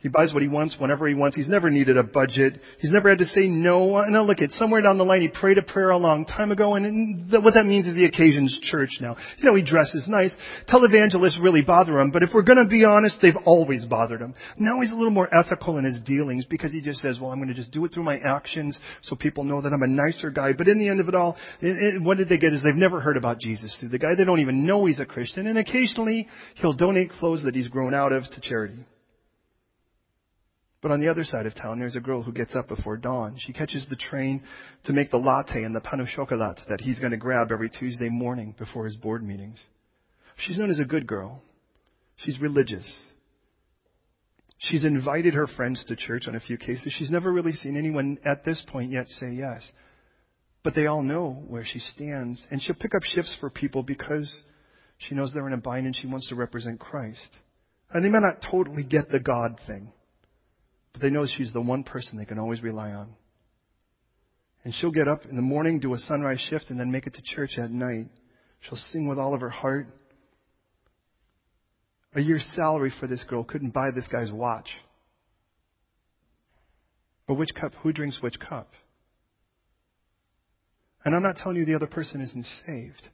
He buys what he wants whenever he wants. He's never needed a budget. He's never had to say no. No, look at somewhere down the line he prayed a prayer a long time ago, and what that means is the occasion's church now. You know, he dresses nice. Televangelists really bother him, but if we're going to be honest, they've always bothered him. Now he's a little more ethical in his dealings because he just says, "Well, I'm going to just do it through my actions, so people know that I'm a nicer guy." But in the end of it all, it, it, what did they get? Is they've never heard about Jesus through the guy. They don't even know he's a Christian, and occasionally he'll donate clothes that he's grown out of to charity. But on the other side of town, there's a girl who gets up before dawn. She catches the train to make the latte and the pain au chocolat that he's going to grab every Tuesday morning before his board meetings. She's known as a good girl. She's religious. She's invited her friends to church on a few cases. She's never really seen anyone at this point yet say yes. But they all know where she stands. And she'll pick up shifts for people because she knows they're in a bind and she wants to represent Christ. And they may not totally get the God thing. But they know she's the one person they can always rely on. And she'll get up in the morning, do a sunrise shift, and then make it to church at night. She'll sing with all of her heart. A year's salary for this girl couldn't buy this guy's watch. But which cup, who drinks which cup? And I'm not telling you the other person isn't saved.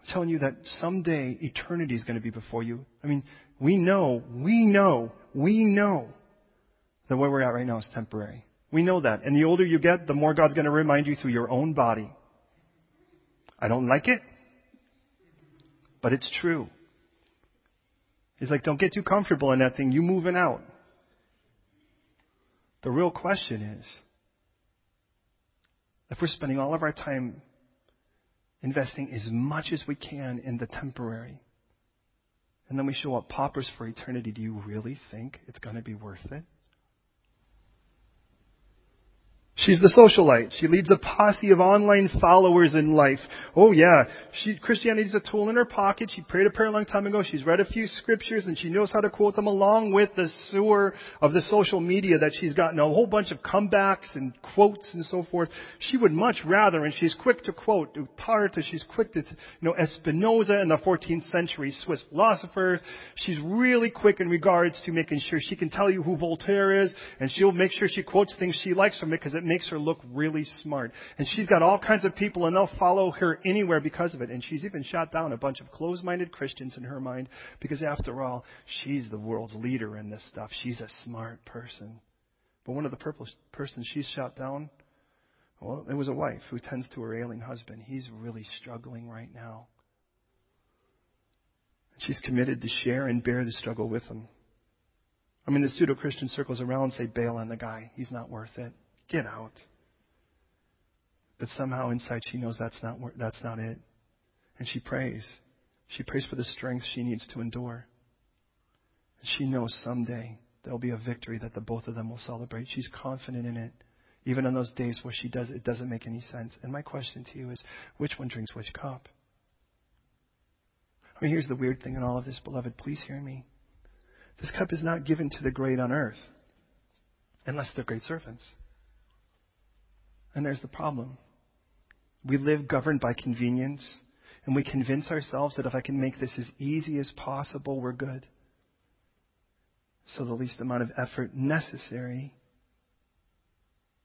I'm telling you that someday eternity is going to be before you. I mean, we know, we know, we know that where we're at right now is temporary. We know that. And the older you get, the more God's going to remind you through your own body. I don't like it, but it's true. He's like, don't get too comfortable in that thing. You moving out. The real question is, if we're spending all of our time investing as much as we can in the temporary, and then we show up paupers for eternity, do you really think it's going to be worth it? She's the socialite. She leads a posse of online followers in life. Oh yeah, she, Christianity's a tool in her pocket. She prayed a prayer a long time ago. She's read a few scriptures and she knows how to quote them along with the sewer of the social media that she's gotten a whole bunch of comebacks and quotes and so forth. She would much rather, and she's quick to quote Tarta, she's quick to, you know, Spinoza and the 14th century Swiss philosophers. She's really quick in regards to making sure she can tell you who Voltaire is and she'll make sure she quotes things she likes from it because it makes her look really smart. And she's got all kinds of people and they'll follow her anywhere because of it. And she's even shot down a bunch of closed-minded Christians in her mind because after all, she's the world's leader in this stuff. She's a smart person. But one of the purple persons she's shot down, well, it was a wife who tends to her ailing husband. He's really struggling right now. She's committed to share and bear the struggle with him. I mean, the pseudo Christian circles around say, bail on the guy. He's not worth it. Get out. But somehow inside she knows that's not, that's not it. And she prays. She prays for the strength she needs to endure. And she knows someday there'll be a victory that the both of them will celebrate. She's confident in it. Even on those days where she does it doesn't make any sense. And my question to you is, which one drinks which cup? I mean, here's the weird thing in all of this, beloved. Please hear me. This cup is not given to the great on earth, unless they're great servants. And there's the problem. We live governed by convenience, and we convince ourselves that if I can make this as easy as possible, we're good. So the least amount of effort necessary.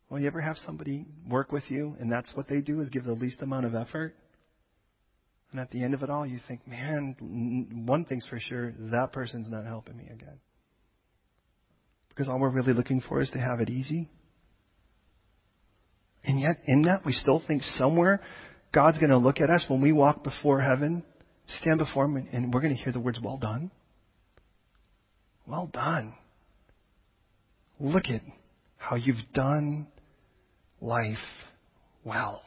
Well, you ever have somebody work with you, and that's what they do is give the least amount of effort? And at the end of it all, you think, man, one thing's for sure, that person's not helping me again. Because all we're really looking for is to have it easy. And yet, in that, we still think somewhere God's going to look at us when we walk before heaven, stand before Him, and we're going to hear the words, Well done. Well done. Look at how you've done life well.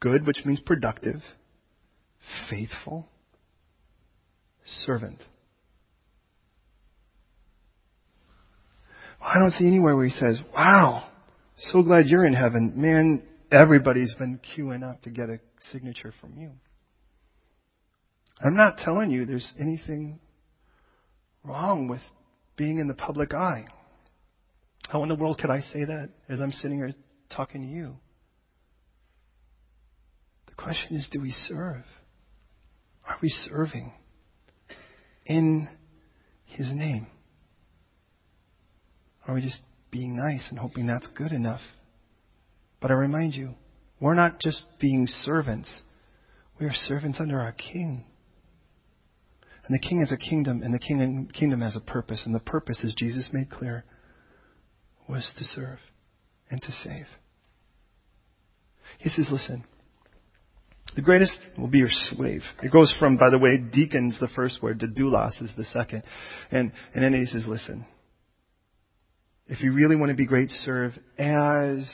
Good, which means productive, faithful, servant. I don't see anywhere where he says, Wow, so glad you're in heaven. Man, everybody's been queuing up to get a signature from you. I'm not telling you there's anything wrong with being in the public eye. How in the world could I say that as I'm sitting here talking to you? The question is do we serve? Are we serving in His name? Are we just being nice and hoping that's good enough. But I remind you, we're not just being servants. We are servants under our King. And the King has a kingdom, and the king, kingdom has a purpose. And the purpose, as Jesus made clear, was to serve and to save. He says, listen, the greatest will be your slave. It goes from, by the way, deacons, the first word, to doulos is the second. And, and then he says, listen, if you really want to be great, serve as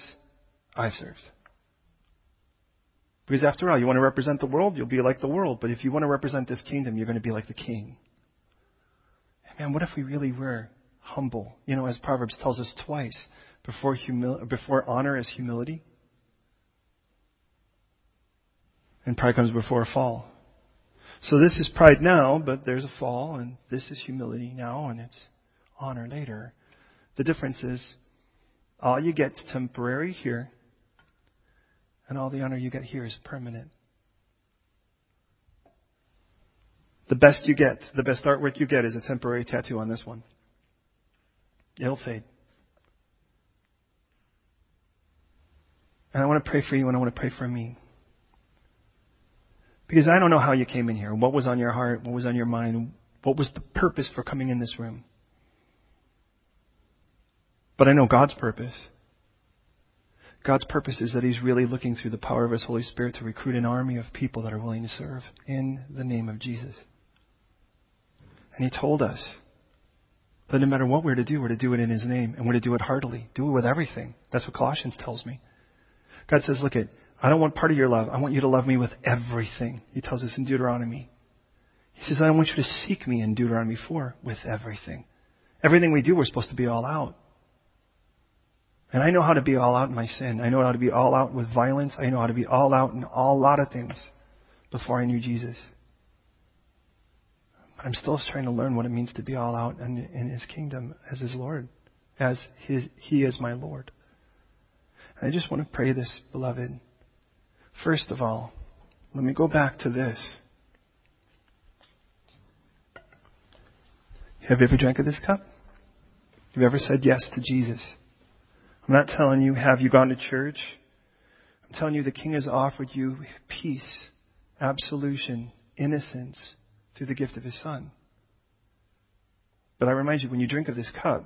I've served. Because after all, you want to represent the world, you'll be like the world. But if you want to represent this kingdom, you're going to be like the king. And man, what if we really were humble? You know, as Proverbs tells us twice, before, humil- before honor is humility. And pride comes before a fall. So this is pride now, but there's a fall, and this is humility now, and it's honor later. The difference is all you get is temporary here, and all the honor you get here is permanent. The best you get, the best artwork you get is a temporary tattoo on this one. It'll fade. And I want to pray for you and I want to pray for me. Because I don't know how you came in here, what was on your heart, what was on your mind, what was the purpose for coming in this room. But I know God's purpose. God's purpose is that He's really looking through the power of His Holy Spirit to recruit an army of people that are willing to serve in the name of Jesus. And He told us that no matter what we're to do, we're to do it in His name, and we're to do it heartily. Do it with everything. That's what Colossians tells me. God says, look at, I don't want part of your love. I want you to love me with everything. He tells us in Deuteronomy. He says, I want you to seek me in Deuteronomy 4 with everything. Everything we do, we're supposed to be all out. And I know how to be all out in my sin. I know how to be all out with violence. I know how to be all out in a lot of things before I knew Jesus. I'm still trying to learn what it means to be all out in, in His kingdom as His Lord, as his, He is my Lord. And I just want to pray this, beloved. First of all, let me go back to this. Have you ever drank of this cup? Have you ever said yes to Jesus? I'm not telling you, have you gone to church? I'm telling you, the King has offered you peace, absolution, innocence through the gift of His Son. But I remind you, when you drink of this cup,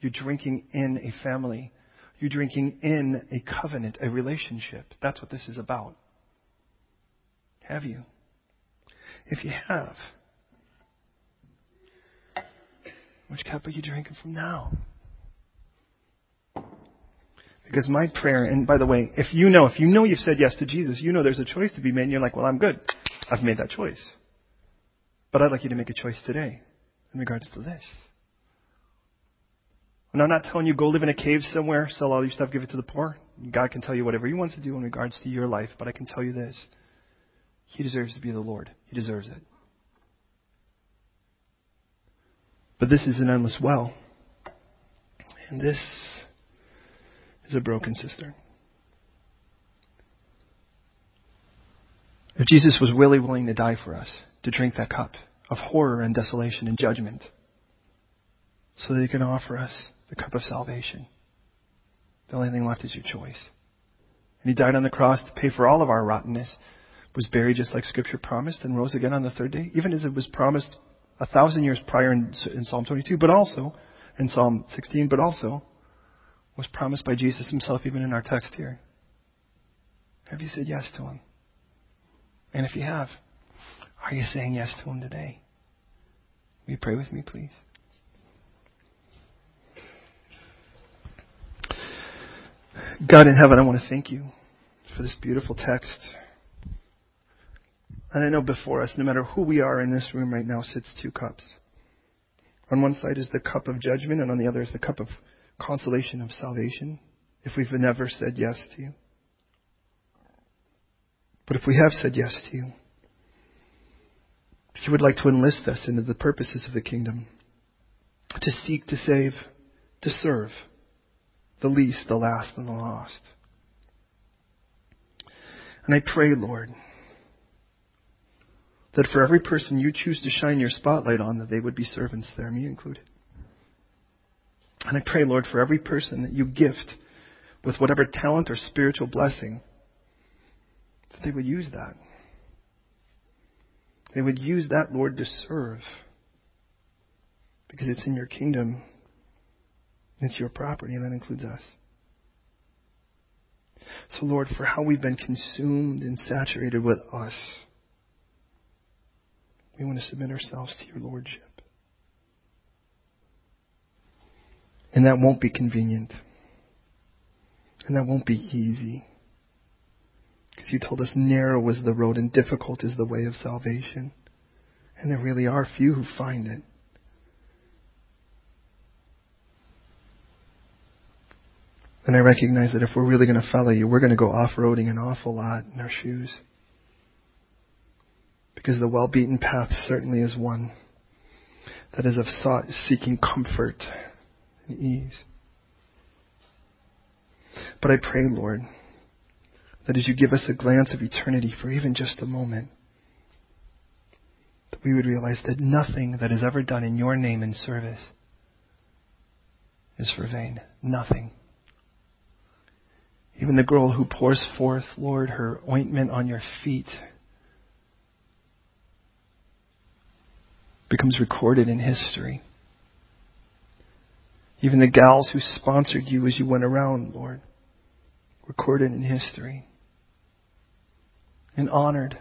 you're drinking in a family. You're drinking in a covenant, a relationship. That's what this is about. Have you? If you have, which cup are you drinking from now? Because my prayer, and by the way, if you know, if you know you've said yes to Jesus, you know there's a choice to be made, and you're like, well, I'm good. I've made that choice. But I'd like you to make a choice today in regards to this. And I'm not telling you go live in a cave somewhere, sell all your stuff, give it to the poor. God can tell you whatever He wants to do in regards to your life, but I can tell you this. He deserves to be the Lord. He deserves it. But this is an endless well. And this is a broken cistern. If Jesus was really willing to die for us, to drink that cup of horror and desolation and judgment, so that he can offer us the cup of salvation, the only thing left is your choice. And he died on the cross to pay for all of our rottenness, was buried just like Scripture promised, and rose again on the third day, even as it was promised a thousand years prior in, in Psalm 22, but also in Psalm 16, but also was promised by Jesus himself even in our text here. Have you said yes to him? And if you have, are you saying yes to him today? Will you pray with me, please? God in heaven, I want to thank you for this beautiful text. And I know before us, no matter who we are in this room right now, sits two cups. On one side is the cup of judgment, and on the other is the cup of consolation of salvation if we've never said yes to you. But if we have said yes to you, you would like to enlist us into the purposes of the kingdom, to seek, to save, to serve the least, the last, and the lost. And I pray, Lord, that for every person you choose to shine your spotlight on, that they would be servants there, me included. And I pray, Lord, for every person that you gift with whatever talent or spiritual blessing, that they would use that. They would use that, Lord, to serve. Because it's in your kingdom. It's your property, and that includes us. So, Lord, for how we've been consumed and saturated with us, we want to submit ourselves to your Lordship. And that won't be convenient. And that won't be easy. Because you told us narrow is the road and difficult is the way of salvation. And there really are few who find it. And I recognize that if we're really going to follow you, we're going to go off-roading an awful lot in our shoes. Because the well-beaten path certainly is one that is of sought, seeking comfort and ease. But I pray, Lord, that as you give us a glance of eternity for even just a moment, that we would realize that nothing that is ever done in your name in service is for vain. Nothing. Even the girl who pours forth, Lord, her ointment on your feet becomes recorded in history. Even the gals who sponsored you as you went around, Lord, recorded in history and honored.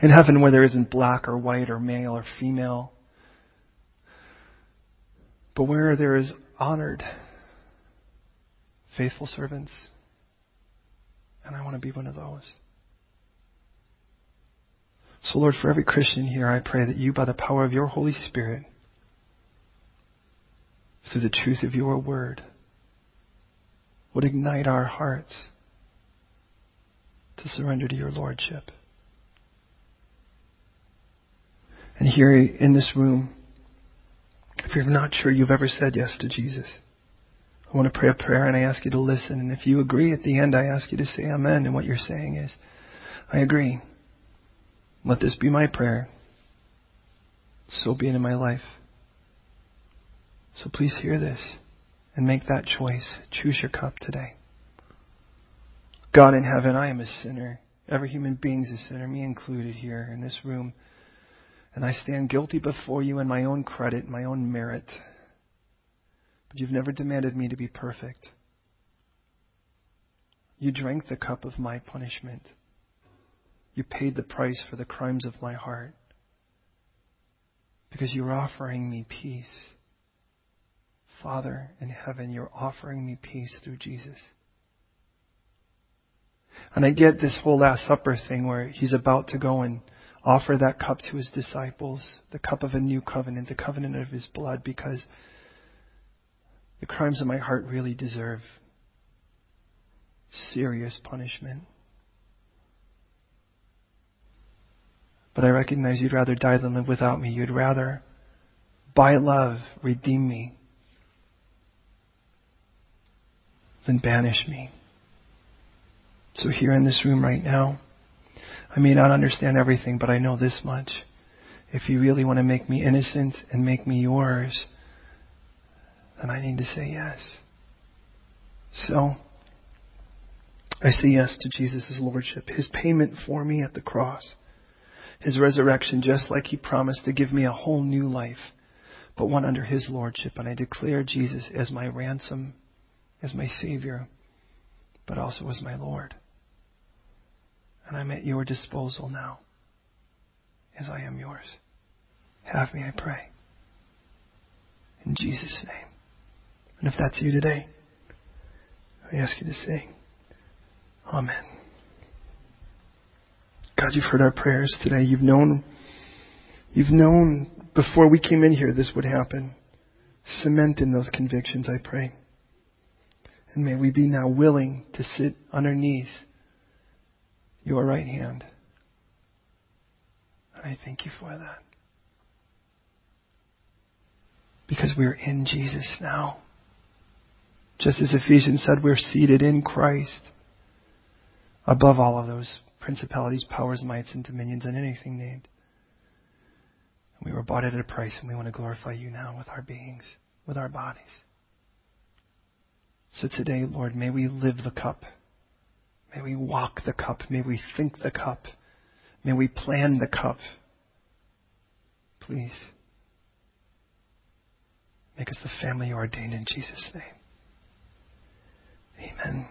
In heaven, where there isn't black or white or male or female, but where there is honored, faithful servants. And I want to be one of those. So, Lord, for every Christian here, I pray that you, by the power of your Holy Spirit, through the truth of your word, would ignite our hearts to surrender to your Lordship. And here in this room, if you're not sure you've ever said yes to Jesus, I want to pray a prayer and I ask you to listen. And if you agree at the end, I ask you to say amen. And what you're saying is, I agree. Let this be my prayer. So be it in my life. So please hear this and make that choice. Choose your cup today. God in heaven, I am a sinner. Every human being is a sinner, me included here in this room. And I stand guilty before you in my own credit, my own merit. But you've never demanded me to be perfect. You drank the cup of my punishment. You paid the price for the crimes of my heart. Because you're offering me peace. Father in heaven, you're offering me peace through Jesus. And I get this whole Last Supper thing where he's about to go and offer that cup to his disciples, the cup of a new covenant, the covenant of his blood, because the crimes of my heart really deserve serious punishment. But I recognize you'd rather die than live without me. You'd rather, by love, redeem me than banish me. So here in this room right now, I may not understand everything, but I know this much. If you really want to make me innocent and make me yours, then I need to say yes. So, I say yes to Jesus' Lordship, His payment for me at the cross, His resurrection, just like He promised to give me a whole new life, but one under His Lordship. And I declare Jesus as my ransom, as my Savior, but also as my Lord. And I'm at your disposal now, as I am yours. Have me, I pray. In Jesus' name. And if that's you today, I ask you to say, Amen. God, you've heard our prayers today. You've known, you've known before we came in here this would happen. Cement in those convictions, I pray. And may we be now willing to sit underneath your right hand. And I thank you for that. Because we're in Jesus now. Just as Ephesians said, we're seated in Christ above all of those principalities, powers, mights, and dominions, and anything named. We were bought at a price, and we want to glorify you now with our beings, with our bodies. So today, Lord, may we live the cup. May we walk the cup. May we think the cup. May we plan the cup. Please. Make us the family you ordained in Jesus' name. Amen.